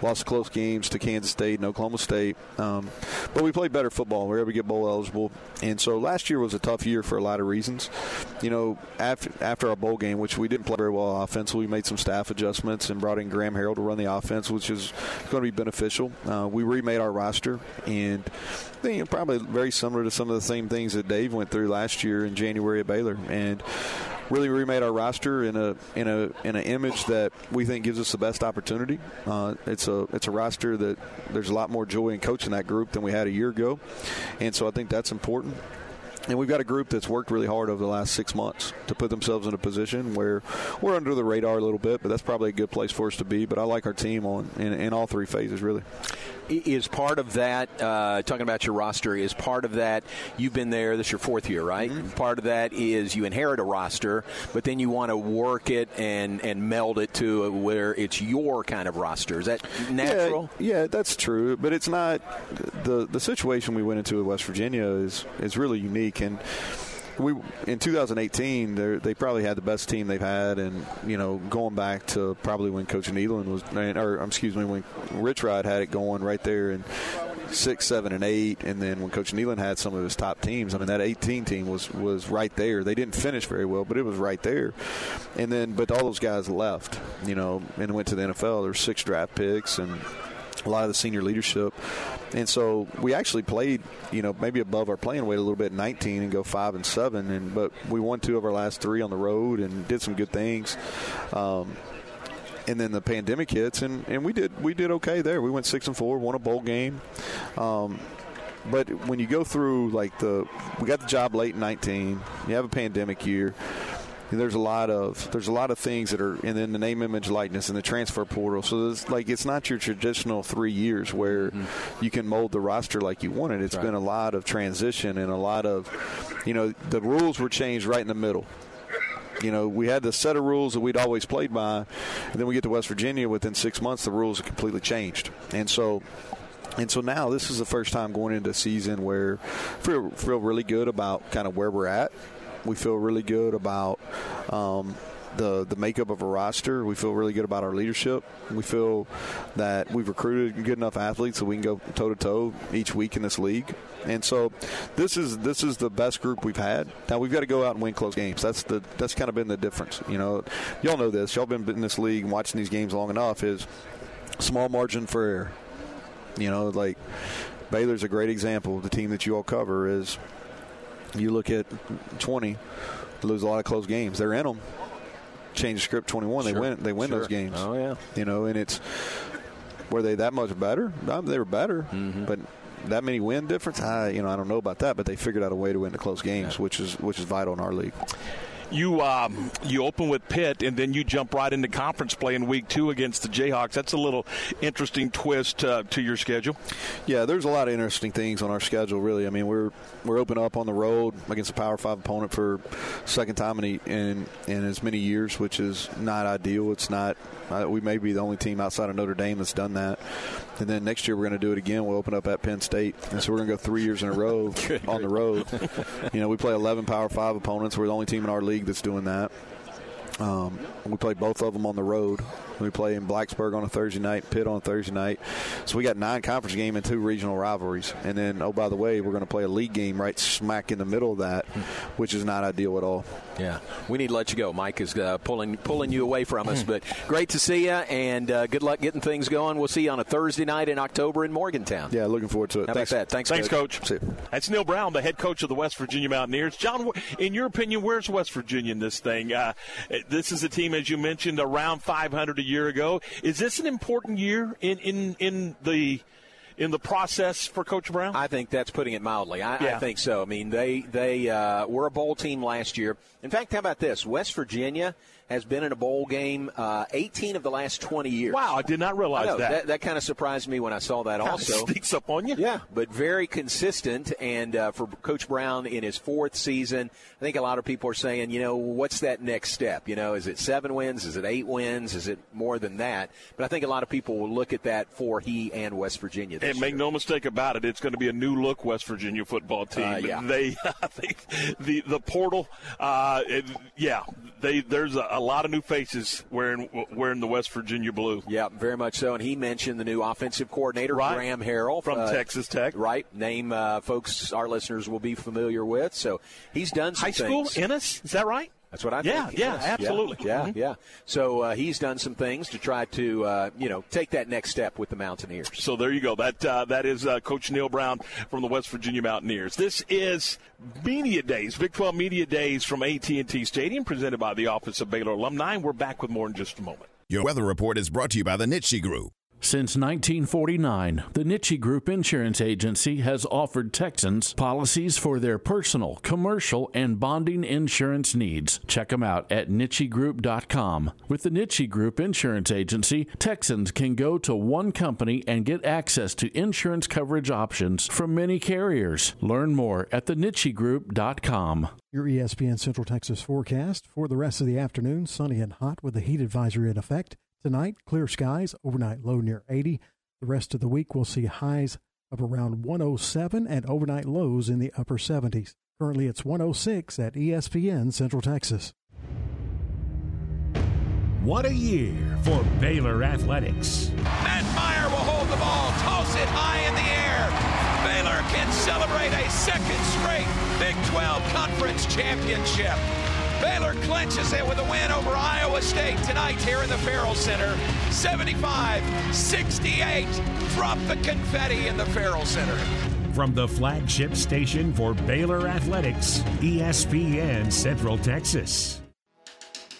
lost close games to Kansas State and Oklahoma State, um, but we played better football. We were able to get bowl eligible, and so last year was a tough year for a lot of reasons. You know, after after our bowl game, which we didn't play very well offensively, we made some staff adjustments and brought in Graham Harrell to run the offense, which is going to be beneficial. Uh, we remade our roster, and you know, probably very similar to some of the same things that Dave went through last year in January at Baylor, and really remade our roster in a in a in an image that we think gives us the best opportunity. Uh, it's a it's a roster that there's a lot more joy in coaching that group than we had a year ago, and so I think that's important. And we've got a group that's worked really hard over the last six months to put themselves in a position where we're under the radar a little bit, but that's probably a good place for us to be. But I like our team on in, in all three phases, really is part of that uh, talking about your roster is part of that you've been there this is your fourth year right mm-hmm. part of that is you inherit a roster but then you want to work it and and meld it to where it's your kind of roster is that natural yeah, yeah that's true but it's not the the situation we went into at West Virginia is is really unique and we in 2018 they probably had the best team they've had, and you know going back to probably when Coach Nehlen was, or excuse me, when Rich Rod had it going right there and six, seven, and eight, and then when Coach Nehlen had some of his top teams, I mean that 18 team was was right there. They didn't finish very well, but it was right there. And then, but all those guys left, you know, and went to the NFL. There's six draft picks and a lot of the senior leadership. And so we actually played, you know, maybe above our playing weight a little bit 19 and go 5 and 7 and but we won two of our last 3 on the road and did some good things. Um, and then the pandemic hits and, and we did we did okay there. We went 6 and 4, won a bowl game. Um, but when you go through like the we got the job late in 19, you have a pandemic year there's a lot of there's a lot of things that are and then the name image likeness and the transfer portal so it's like it's not your traditional three years where mm-hmm. you can mold the roster like you wanted it It's right. been a lot of transition and a lot of you know the rules were changed right in the middle you know, we had the set of rules that we'd always played by, and then we get to West Virginia. Within six months, the rules are completely changed, and so and so now this is the first time going into a season where feel feel really good about kind of where we're at we feel really good about um, the the makeup of a roster. We feel really good about our leadership. We feel that we've recruited good enough athletes so we can go toe to toe each week in this league. And so this is this is the best group we've had. Now we've got to go out and win close games. That's the that's kind of been the difference. You know, y'all know this. Y'all been in this league and watching these games long enough. Is small margin for error. You know, like Baylor's a great example. The team that you all cover is you look at 20, lose a lot of close games. They're in them. change the script 21, Sure. they win. They win Sure. those games. Oh, yeah. You know, and it's were they that much better? Um, They were better, Mm-hmm. but that many win difference, I you know I don't know about that. But they figured out a way to win the close games, which is which is vital in our league. You um, you open with Pitt, and then you jump right into conference play in week two against the Jayhawks. That's a little interesting twist uh, to your schedule. Yeah, there's a lot of interesting things on our schedule. Really, I mean, we're we're open up on the road against a Power Five opponent for second time in in, in as many years, which is not ideal. It's not. Uh, we may be the only team outside of Notre Dame that's done that. And then next year we're going to do it again. We'll open up at Penn State, and so we're going to go three years in a row <laughs> on the road. you know, we play 11 Power Five opponents. We're the only team in our league that's doing that. Um, we play both of them on the road. We play in Blacksburg on a Thursday night, Pitt on a Thursday night. So we got nine conference game and two regional rivalries. And then, oh by the way, we're going to play a league game right smack in the middle of that, which is not ideal at all. Yeah, we need to let you go. Mike is uh, pulling pulling you away from us, but great to see you, and uh, good luck getting things going. We'll see you on a Thursday night in October in Morgantown. Yeah, looking forward to it. How Thanks. about that? Thanks, Thanks, Coach. Coach. That's Neal Brown, the head coach of the West Virginia Mountaineers. John, in your opinion, where's West Virginia in this thing? Uh, this is a team, as you mentioned, around 500 a year ago. Is this an important year in, in, in the in the process for Coach Brown? I think that's putting it mildly. I, Yeah. I think so. I mean, they they uh, were a bowl team last year. In fact, how about this? West Virginia has been in a bowl game uh, 18 of the last 20 years. Wow, I did not realize that. That, that kind of surprised me when I saw that. Kinda also sneaks up on you. Yeah, but very consistent. And uh, for Coach Brown in his fourth season, I think a lot of people are saying, you know, what's that next step? You know, is it seven wins? Is it eight wins? Is it more than that? But I think a lot of people will look at that for he and West Virginia. This And make no mistake about it, it's going to be a new look West Virginia football team. Uh, yeah. They, <laughs> I think, the the portal, uh, yeah, they there's a, a lot of new faces wearing wearing the West Virginia blue. Yeah, very much so. And he mentioned the new offensive coordinator, Right. Graham Harrell From uh, Texas Tech. Right, name uh, folks our listeners will be familiar with. So he's done some High school, things. Ennis, is that right? That's what I Yeah, think. yeah, Yes. absolutely. Yeah, Mhm. yeah. So uh, he's done some things to try to, uh, you know, take that next step with the Mountaineers. So there you go. That uh, that is uh, Coach Neal Brown from the West Virginia Mountaineers. This is Media Days, Big 12 Media Days from AT&T Stadium, presented by the Office of Baylor Alumni. We're back with more in just a moment. Your weather report is brought to you by the Nitsche Group. Since 1949, the Nitsche Group Insurance Agency has offered Texans policies for their personal, commercial, and bonding insurance needs. Check them out at nitschegroup.com. With the Nitsche Group Insurance Agency, Texans can go to one company and get access to insurance coverage options from many carriers. Learn more at thenitschegroup.com. Your ESPN Central Texas forecast for the rest of the afternoon sunny and hot with a heat advisory in effect. Tonight, clear skies, overnight low near 80. The rest of the week, we'll see highs of around 107 and overnight lows in the upper 70s. Currently, it's 106 at ESPN Central Texas. What a year for Baylor Athletics. Matt Meyer will hold the ball, toss it high in the air. Baylor can celebrate a second straight Big 12 Conference Championship. Baylor clinches it with a win over Iowa State tonight here in the Ferrell Center. 75 68. Drop the confetti in the Ferrell Center. From the flagship station for Baylor Athletics, ESPN Central Texas.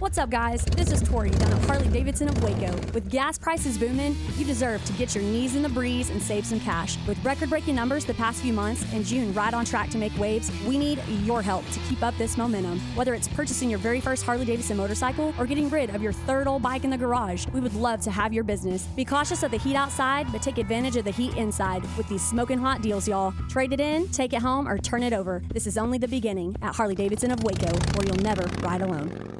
What's up, guys? This is Tori down at Harley Davidson of Waco. With gas prices booming, you deserve to get your knees in the breeze and save some cash. With record breaking numbers the past few months and June right on track to make waves, we need your help to keep up this momentum. Whether it's purchasing your very first Harley Davidson motorcycle or getting rid of your third old bike in the garage, we would love to have your business. Be cautious of the heat outside, but take advantage of the heat inside with these smoking hot deals, y'all. Trade it in, take it home, or turn it over. This is only the beginning at Harley Davidson of Waco, where you'll never ride alone.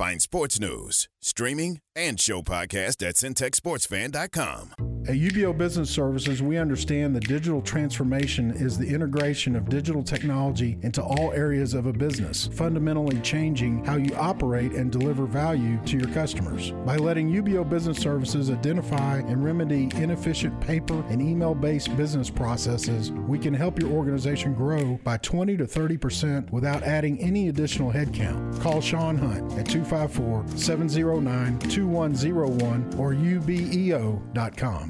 Find sports news, streaming, and show podcast at centexsportsfan.com. At UBEO Business Services, we understand that digital transformation is the integration of digital technology into all areas of a business, fundamentally changing how you operate and deliver value to your customers. By letting UBEO Business Services identify and remedy inefficient paper and email based business processes, we can help your organization grow by 20 to 30% without adding any additional headcount. Call Sean Hunt at 254 709 2101 or ubeo.com.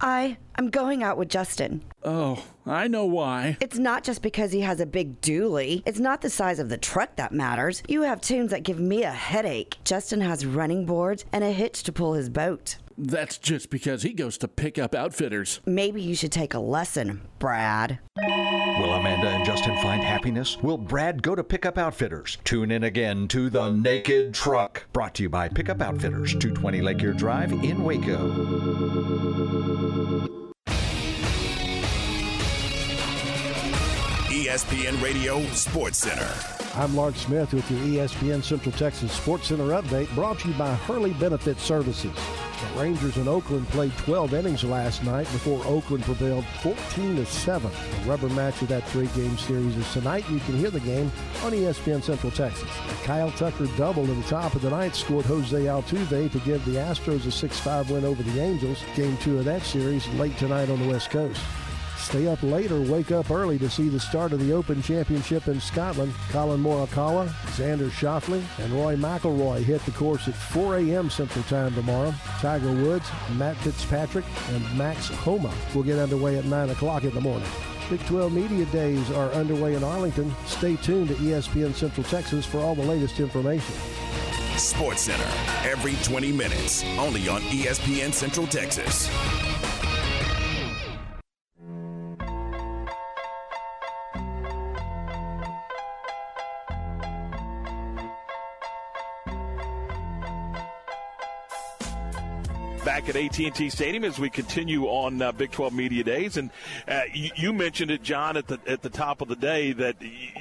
I I'm going out with Justin. Oh, I know why. It's not just because he has a big dually. It's not the size of the truck that matters. You have tunes that give me a headache. Justin has running boards and a hitch to pull his boat. That's just because he goes to pick up outfitters. Maybe you should take a lesson, Brad. Will Amanda and Justin find happiness? Will Brad go to pick up Outfitters? Tune in again to The Naked Truck, brought to you by Pickup Outfitters, 220 Lake Erie Drive in Waco. ESPN Radio Sports Center. I'm Lark Smith with your ESPN Central Texas Sports Center update brought to you by Hurley Benefit Services. The Rangers in Oakland played 12 innings last night before Oakland prevailed 14 to 7. The rubber match of that three-game series is tonight. You can hear the game on ESPN Central Texas. Kyle Tucker doubled at the top of the ninth, scored Jose Altuve to give the Astros a 6-5 win over the Angels. Game two of that series late tonight on the West Coast. Stay up late or wake up early to see the start of the Open Championship in Scotland. Collin Morikawa, Xander Schauffele, and Roy McIlroy hit the course at 4 a.m. Central Time tomorrow. Tiger Woods, Matt Fitzpatrick, and Max Homa will get underway at 9 o'clock in the morning. Big 12 Media Days are underway in Arlington. Stay tuned to ESPN Central Texas for all the latest information. Sports Center, every 20 minutes, only on ESPN Central Texas. Back at AT&T Stadium as we continue on uh, Big 12 Media Days. And uh, you, you, mentioned it, John, at the at the top of the day that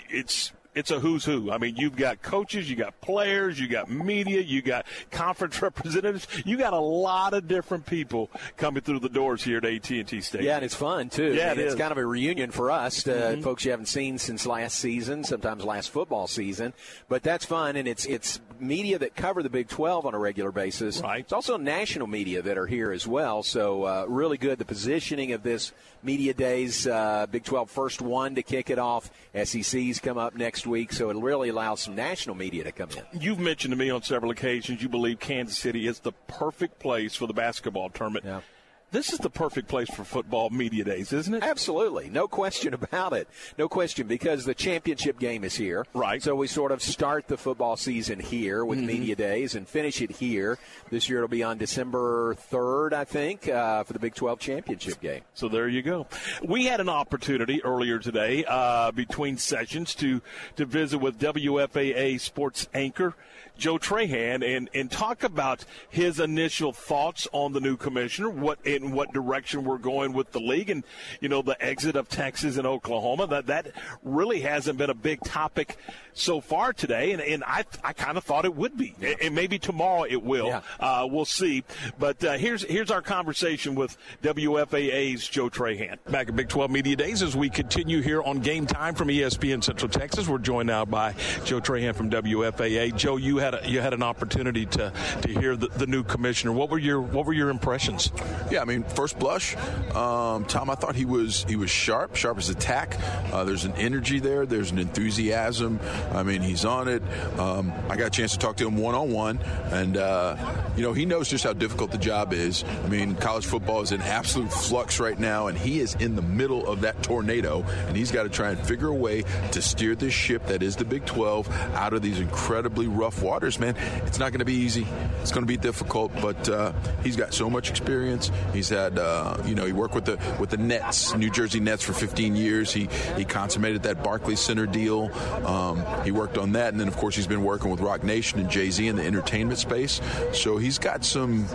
it's it's a who's who. I mean, you've got coaches, you got players, you got media, you got conference <laughs> representatives. You got a lot of different people coming through the doors here at AT&T Stadium. Yeah, and it's fun too. Yeah, it it's kind of a reunion for us, uh, mm-hmm. folks you haven't seen since last season, sometimes last football season. But that's fun, and it's it's media that cover the Big 12 on a regular basis. Right. It's also national media that are here as well. So uh, really good. The positioning of this media days, uh, Big 12 first one to kick it off. SECs come up next week, so it really allows some national media to come in. You've mentioned to me on several occasions you believe Kansas City is the perfect place for the basketball tournament. Yeah. This is the perfect place for football media days, isn't it? Absolutely. No question about it. No question because the championship game is here. Right. So we sort of start the football season here with Mhm. media days and finish it here. This year it'll be on December 3rd, I think, uh, for the Big 12 championship game. So there you go. We had an opportunity earlier today uh, between sessions to to visit with WFAA sports anchor Joe Trahan and and talk about his initial thoughts on the new commissioner, what in what direction we're going with the league, and you know the exit of Texas and Oklahoma. That that really hasn't been a big topic so far today, and, and I I kind of thought it would be, and maybe tomorrow it will. Yeah. Uh, we'll see. But uh, here's here's our conversation with WFAA's Joe Trahan. Back at Big 12 Media Days as we continue here on Game Time from ESPN Central Texas. We're joined now by Joe Trahan from WFAA. Joe, you had a, you had an opportunity to to hear the, the new commissioner. What were your what were your impressions? Yeah, I mean, first blush, um, Tom, I thought he was he was sharp, sharp as attack. Uh, there's an energy there. There's an enthusiasm. I mean, he's on it. Um, I got a chance to talk to him one on one, and uh, you know he knows just how difficult the job is. I mean, college football is in absolute flux right now, and he is in the middle of that tornado, and he's got to try and figure a way to steer this ship that is the Big 12 out of these incredibly rough waters. Man, it's not going to be easy. It's going to be difficult, but uh, he's got so much experience. He's had, uh, you know, he worked with the with the Nets, New Jersey Nets, for 15 years. He he consummated that Barclays Center deal. Um, he worked on that, and then of course he's been working with Roc Nation and Jay Z in the entertainment space. So he's got some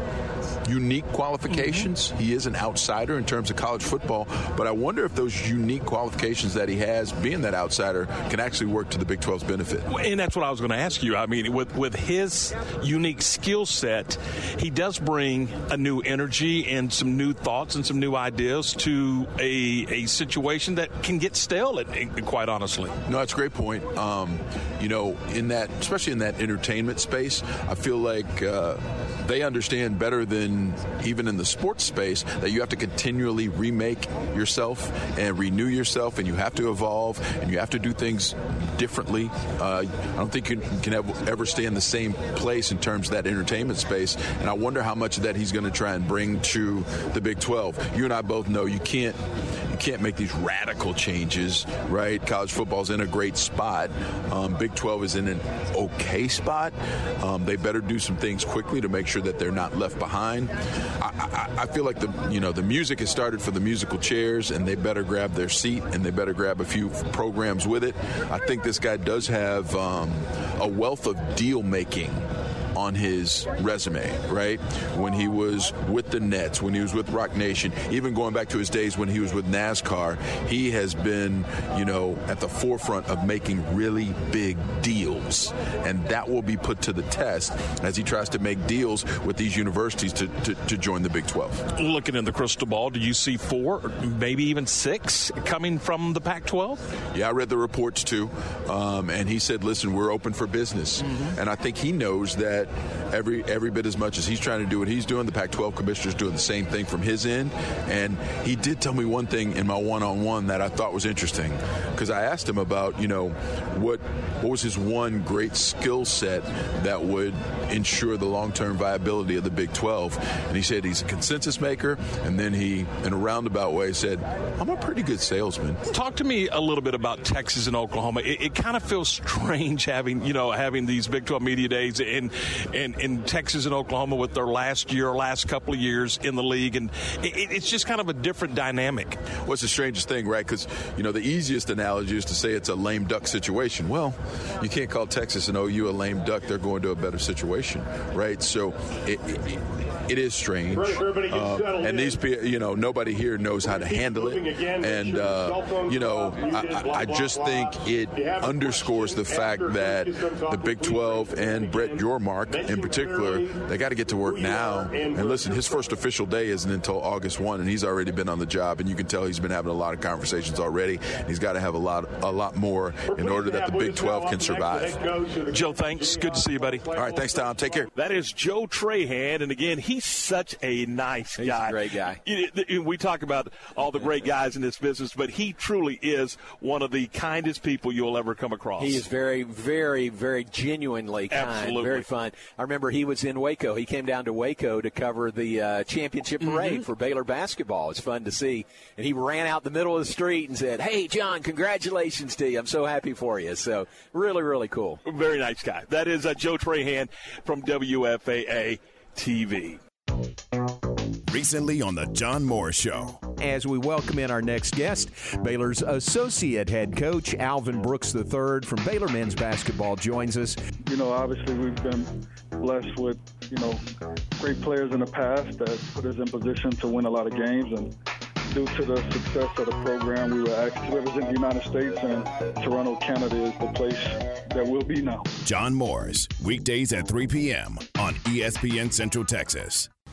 unique qualifications. Mm-hmm. He is an outsider in terms of college football, but I wonder if those unique qualifications that he has, being that outsider, can actually work to the Big 12's benefit. And that's what I was going to ask you. I mean, with with his unique skill set, he does bring a new energy and some new thoughts and some new ideas to a a situation that can get stale. Quite honestly, no, that's a great point. Um, you know, in that, especially in that entertainment space, I feel like uh, they understand better than even in the sports space that you have to continually remake yourself and renew yourself, and you have to evolve and you have to do things differently. Uh, I don't think you can ever stay in the same place in terms of that entertainment space, and I wonder how much of that he's going to try and bring to the Big 12. You and I both know you can't can't make these radical changes, right? College football's in a great spot. Um, Big 12 is in an okay spot. Um, they better do some things quickly to make sure that they're not left behind. I, I, I, feel like the you know the music has started for the musical chairs, and they better grab their seat and they better grab a few programs with it. I think this guy does have um, a wealth of deal making on his resume, right? When he was with the Nets, when he was with Roc Nation, even going back to his days when he was with NASCAR, he has been, you know, at the forefront of making really big deals. And that will be put to the test as he tries to make deals with these universities to, to, to join the Big 12. Looking in the crystal ball, do you see four, maybe even six coming from the Pac 12? Yeah, I read the reports too. Um, and he said, listen, we're open for business. Mm-hmm. And I think he knows that every every bit as much as he's trying to do what he's doing, the Pac-12 commissioner's doing the same thing from his end. And he did tell me one thing in my one-on-one that I thought was interesting because I asked him about you know what what was his one great skill set that would ensure the long-term viability of the Big 12, and he said he's a consensus maker, and then he in a roundabout way said I'm a pretty good salesman. Talk to me a little bit about Texas and Oklahoma. It, it kind of feels <laughs> strange having you know having these Big 12 media days in in, in Texas and Oklahoma with their last year, last couple of years in the league, and it, it's just kind of a different dynamic. What's the strangest thing, right? Because you know the easiest analogy is to say it's a lame duck situation. Well, you can't call Texas and OU a lame duck; they're going to a better situation, right? So it, it, it is strange, uh, and these people, you know, nobody here knows how to handle it, and uh, you know, I, I just think it underscores the fact that the Big 12 and Brett Yormark Mark in particular, they got to get to work now. And listen, his first official day isn't until August 1, and he's already been on the job. And you can tell he's been having a lot of conversations already. He's got to have a lot, a lot more in order that the Big 12 can survive. Joe, thanks. Good to see you, buddy. All right, thanks, Tom. Take care. That is Joe Trahan, and again, he's such a nice he's guy. A great guy. We talk about all the great guys in this business, but he truly is one of the kindest people you'll ever come across. He is very, very, very genuinely kind, Absolutely. very fun. I remember he was in Waco. He came down to Waco to cover the uh, championship Mm-hmm. parade mm-hmm. for Baylor basketball. It's fun to see. And he ran out the middle of the street and said, "Hey, John, congratulations to you. I'm so happy for you." So really, really cool. Very nice guy. That is uh, Joe Trahan from WFAA TV. Recently on the John Morris Show. As we welcome in our next guest, Baylor's associate head coach, Alvin Brooks III from Baylor men's basketball, joins us. You know, obviously we've been blessed with, you know, great players in the past that put us in position to win a lot of games. And due to the success of the program, we were asked to represent the United States, and Toronto, Canada is the place that we'll be now. John Morris, weekdays at 3 p.m. on ESPN Central Texas.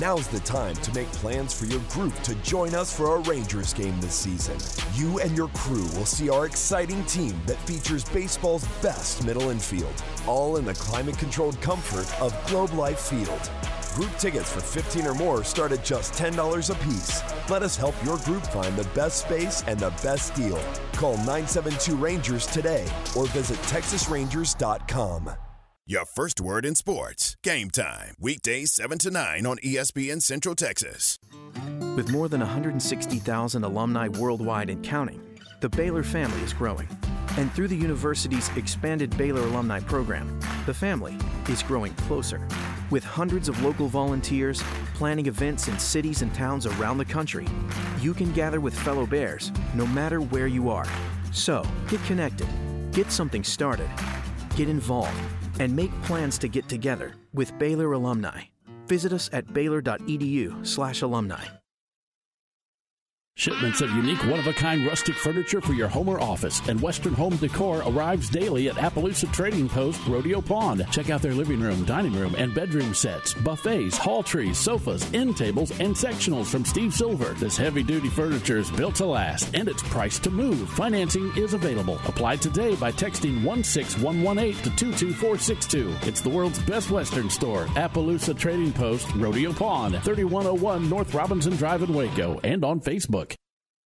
Now's the time to make plans for your group to join us for a Rangers game this season. You and your crew will see our exciting team that features baseball's best middle infield, all in the climate controlled comfort of Globe Life Field. Group tickets for 15 or more start at just $10 a piece. Let us help your group find the best space and the best deal. Call 972 Rangers today or visit TexasRangers.com. Your first word in sports. Game time. Weekdays 7 to 9 on ESPN Central Texas. With more than 160,000 alumni worldwide and counting, the Baylor family is growing. And through the university's expanded Baylor alumni program, the family is growing closer. With hundreds of local volunteers planning events in cities and towns around the country, you can gather with fellow Bears no matter where you are. So, get connected, get something started, get involved, and make plans to get together with Baylor alumni. Visit us at baylor.edu/alumni. Shipments of unique, one of a kind rustic furniture for your home or office and Western home decor arrives daily at Appaloosa Trading Post Rodeo Pond. Check out their living room, dining room, and bedroom sets, buffets, hall trees, sofas, end tables, and sectionals from Steve Silver. This heavy duty furniture is built to last and it's priced to move. Financing is available. Apply today by texting 16118 to 22462. It's the world's best Western store, Appaloosa Trading Post Rodeo Pond, 3101 North Robinson Drive in Waco, and on Facebook.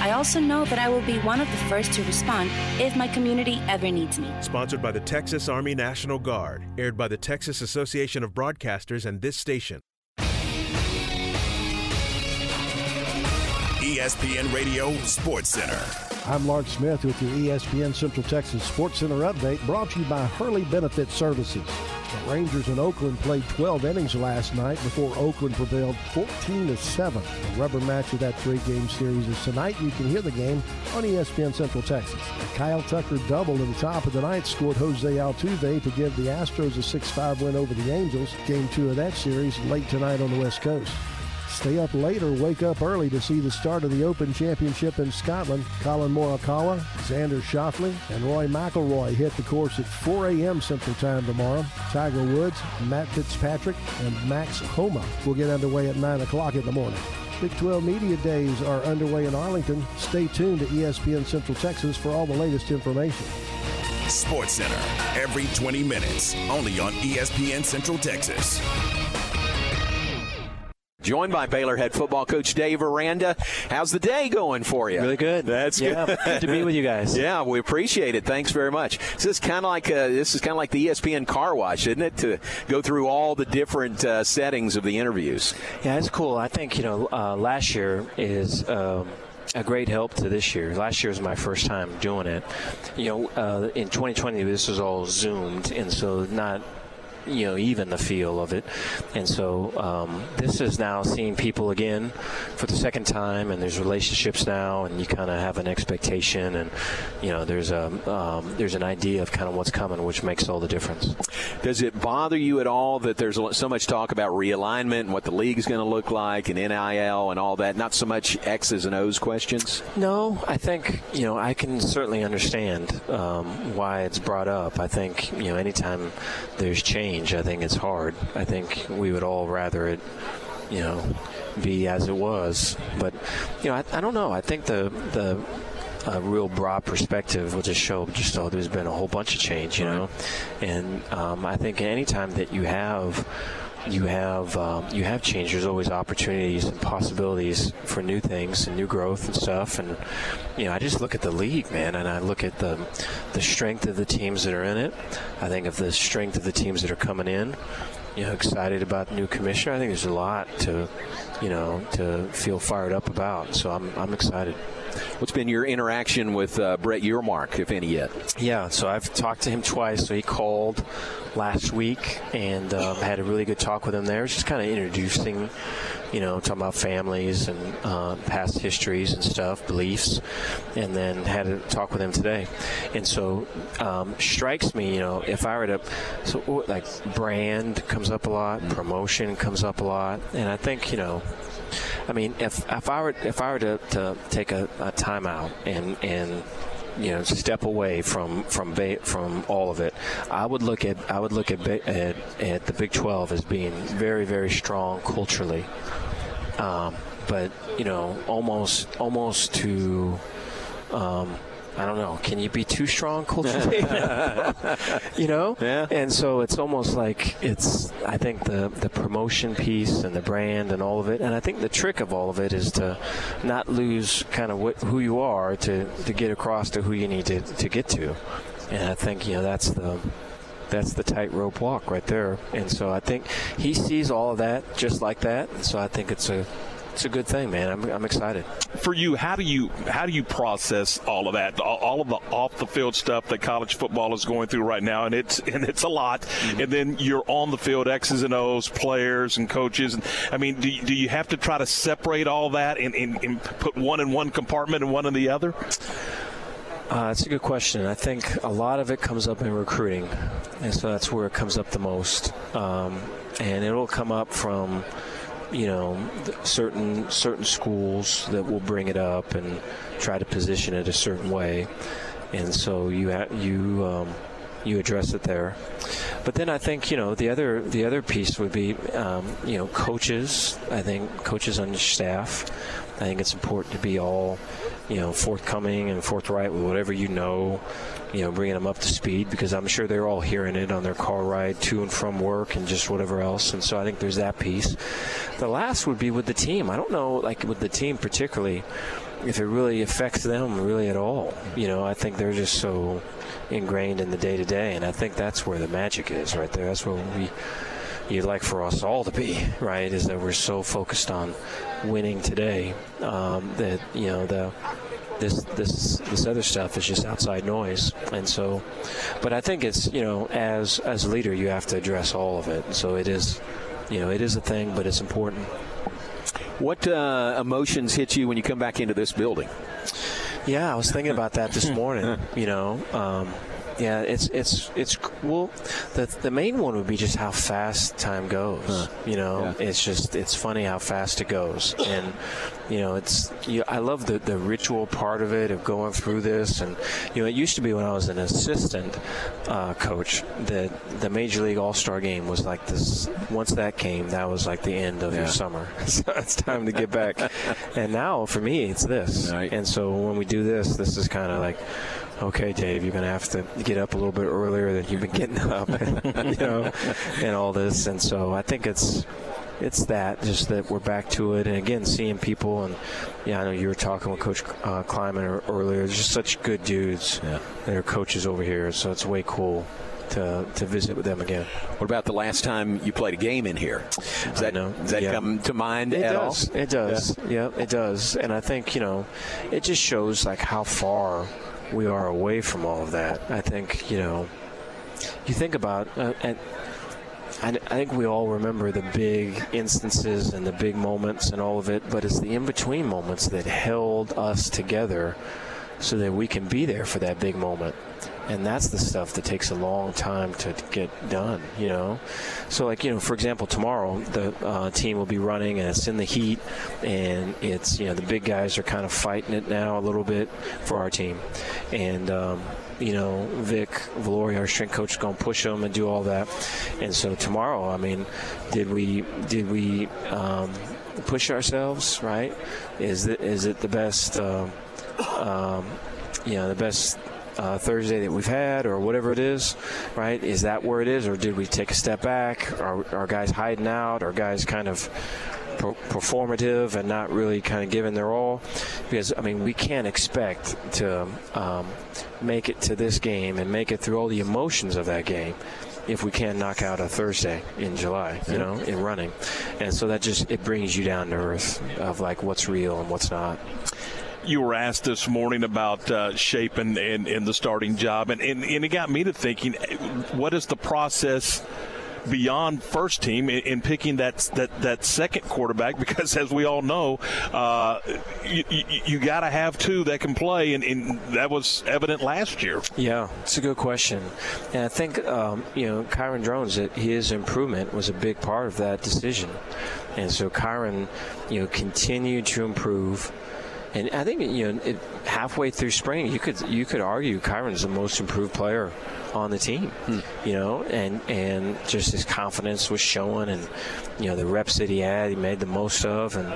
I also know that I will be one of the first to respond if my community ever needs me. Sponsored by the Texas Army National Guard, aired by the Texas Association of Broadcasters and this station. ESPN Radio Sports Center. I'm Lark Smith with your ESPN Central Texas Sports Center update brought to you by Hurley Benefit Services. The Rangers in Oakland played 12 innings last night before Oakland prevailed 14 to 7. The rubber match of that three-game series is tonight. You can hear the game on ESPN Central Texas. Kyle Tucker doubled in the top of the ninth, scored Jose Altuve to give the Astros a 6-5 win over the Angels. Game two of that series late tonight on the West Coast. Stay up late or wake up early to see the start of the Open Championship in Scotland. Collin Morikawa, Xander Schauffele, and Rory McIlroy hit the course at 4 a.m. Central Time tomorrow. Tiger Woods, Matt Fitzpatrick, and Max Homa will get underway at 9 o'clock in the morning. Big 12 Media Days are underway in Arlington. Stay tuned to ESPN Central Texas for all the latest information. Sports Center, every 20 minutes, only on ESPN Central Texas. Joined by Baylor head football coach Dave Aranda. How's the day going for you? Really good. That's yeah, good. good to be with you guys. <laughs> Yeah, we appreciate it. Thanks very much. This is kind of like uh, this is kind of like the ESPN car wash, isn't it? To go through all the different uh, settings of the interviews. Yeah, it's cool. I think you know uh, last year is. Um, a great help to this year. Last year was my first time doing it. You know, uh, in 2020, this was all zoomed, and so not you know even the feel of it. And so um, this is now seeing people again for the second time, and there's relationships now, and you kind of have an expectation, and you know there's a um, there's an idea of kind of what's coming, which makes all the difference. Does it bother you at all that there's so much talk about realignment and what the league is going to look like and NIL and all that? Not so much X's and O's questions. No, I think you know I can certainly understand um, why it's brought up. I think you know anytime there's change, I think it's hard. I think we would all rather it, you know, be as it was. But you know, I, I don't know. I think the the a real broad perspective will just show just oh there's been a whole bunch of change you know and um, I think anytime that you have you have um, you have change. There's always opportunities and possibilities for new things and new growth and stuff. And you know, I just look at the league, man, and I look at the the strength of the teams that are in it. I think of the strength of the teams that are coming in. You know, excited about the new commissioner. I think there's a lot to, you know, to feel fired up about. So I'm I'm excited. What's been your interaction with uh, Brett Yormark, if any yet? Yeah, so I've talked to him twice. So he called last week and um, had a really good talk with him there. Just kind of introducing, you know, talking about families and uh, past histories and stuff, beliefs, and then had a talk with him today. And so um, strikes me, you know, if I were to, so like brand comes up a lot, promotion comes up a lot, and I think, you know, I mean, if if I were if I were to, to take a, a timeout and and you know step away from from from all of it, I would look at I would look at at, at the Big 12 as being very very strong culturally. Um, but you know, almost almost to um, I don't know. Can you be too strong culturally? <laughs> <laughs> you know? Yeah. And so it's almost like it's, I think, the, the promotion piece and the brand and all of it. And I think the trick of all of it is to not lose kind of what, who you are to, to get across to who you need to, to get to. And I think, you know, that's the that's the tightrope walk right there. And so I think he sees all of that just like that. So I think it's a it's a good thing, man. I'm, I'm excited. For you, how do you how do you process all of that, all, all of the off the field stuff that college football is going through right now, and it's <laughs> and it's a lot. Mm-hmm. And then you're on the field, X's and O's, players and coaches. And I mean, do you, do you have to try to separate all that and, and, and put one in one compartment and one in the other? Uh, that's a good question. I think a lot of it comes up in recruiting, and so that's where it comes up the most. Um, and it'll come up from you know certain certain schools that will bring it up and try to position it a certain way, and so you you um, you address it there. But then I think you know the other the other piece would be um, you know coaches. I think coaches on your staff. I think it's important to be all you know forthcoming and forthright with whatever you know you know, bringing them up to speed because I'm sure they're all hearing it on their car ride to and from work and just whatever else. And so I think there's that piece. The last would be with the team. I don't know, like with the team particularly, if it really affects them really at all. You know, I think they're just so ingrained in the day to day, and I think that's where the magic is right there. That's where we you'd like for us all to be, right? Is that we're so focused on winning today um, that you know the this this this other stuff is just outside noise. And so, but I think it's you know as as a leader you have to address all of it. So it is, you know, it is a thing, but it's important. What uh, emotions hit you when you come back into this building? Yeah, I was thinking about that this <laughs> morning. you know. Um, yeah, it's it's it's well. The the main one would be just how fast time goes. Huh. You know, yeah. it's just it's funny how fast it goes, and you know, it's you, I love the the ritual part of it of going through this, and you know, it used to be when I was an assistant uh, coach that the Major League All Star Game was like this. Once that came, that was like the end of yeah. your summer. <laughs> so it's time to get back. <laughs> and now for me, it's this. Right. And so when we do this, this is kind of like okay, Dave, you're going to have to get up a little bit earlier than you've been getting up, <laughs> you know, and all this. And so I think it's it's that just that we're back to it, and again, seeing people and yeah, I know you were talking with Coach uh, Klieman earlier. Just such good dudes yeah. that are coaches over here, so it's way cool to, to visit with them again. What about the last time you played a game in here? Does that, does that yeah. come to mind it at does. all? It does. Yeah. yeah, it does. And I think, you know, it just shows like how far – we are away from all of that. I think you know, you think about uh, and I, I think we all remember the big instances and the big moments and all of it, but it's the in between moments that held us together so that we can be there for that big moment and that's the stuff that takes a long time to get done you know so like you know for example tomorrow the uh, team will be running and it's in the heat and it's you know the big guys are kind of fighting it now a little bit for our team and um, you know, Vic Viloria, our strength coach, is going to push them and do all that. And so tomorrow, I mean, did we did we um, push ourselves? Right? Is it is it the best? Um, um, you know, the best uh, Thursday that we've had, or whatever it is, right? Is that where it is, or did we take a step back? Are, are guys hiding out? Are guys kind of performative and not really kind of giving their all? Because I mean, we can't expect to um, make it to this game and make it through all the emotions of that game if we can't knock out a Thursday in July, you know, in running. And so that just it brings you down to earth of like what's real and what's not you were asked this morning about uh, Shapen, the starting job, and, and, and it got me to thinking, what is the process? beyond first team in, in, picking that, that that second quarterback? <laughs> Because as we all know uh, you, you, you got to have two that can play and, and, that was evident last year. Yeah it's a good question. And I think um, you know Kyron Drones his improvement was a big part of that decision. And so Kyron you know continued to improve and I think you know, it, halfway through spring, you could you could argue Kyron's the most improved player on the team. Hmm. You know, and and just his confidence was showing, and you know the reps that he had, he made the most of, and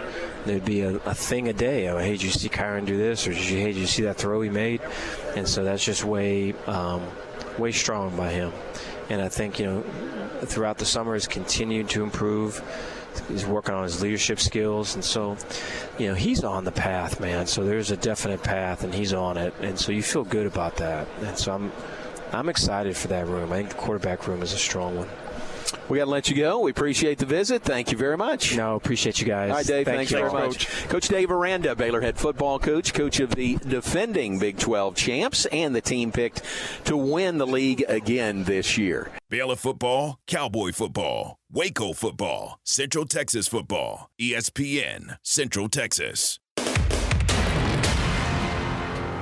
there'd be a, a thing a day. Oh, hey, did you see Kyron do this, or did you hey, did you see that throw he made? And so that's just way um, way strong by him. And I think you know throughout the summer has continued to improve he's working on his leadership skills, and so you know he's on the path, man. So there's a definite path, and he's on it, and so you feel good about that. And so I'm I'm excited for that room. I think the quarterback room is a strong one. We got to let you go. We appreciate the visit. Thank you very much. No, appreciate you guys. All right, Dave. Thank thanks very much. Coach. coach Dave Aranda, Baylor head football coach, coach of the defending Big 12 champs, and the team picked to win the league again this year. Baylor football, Cowboy football, Waco football, Central Texas football, ESPN, Central Texas.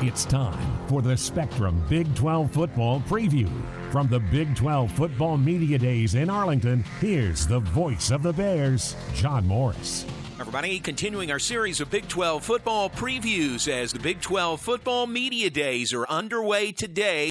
It's time for the Spectrum Big 12 football preview. From the Big 12 Football Media Days in Arlington, here's the voice of the Bears, John Morris. Everybody, continuing our series of Big 12 football previews as the Big 12 Football Media Days are underway today.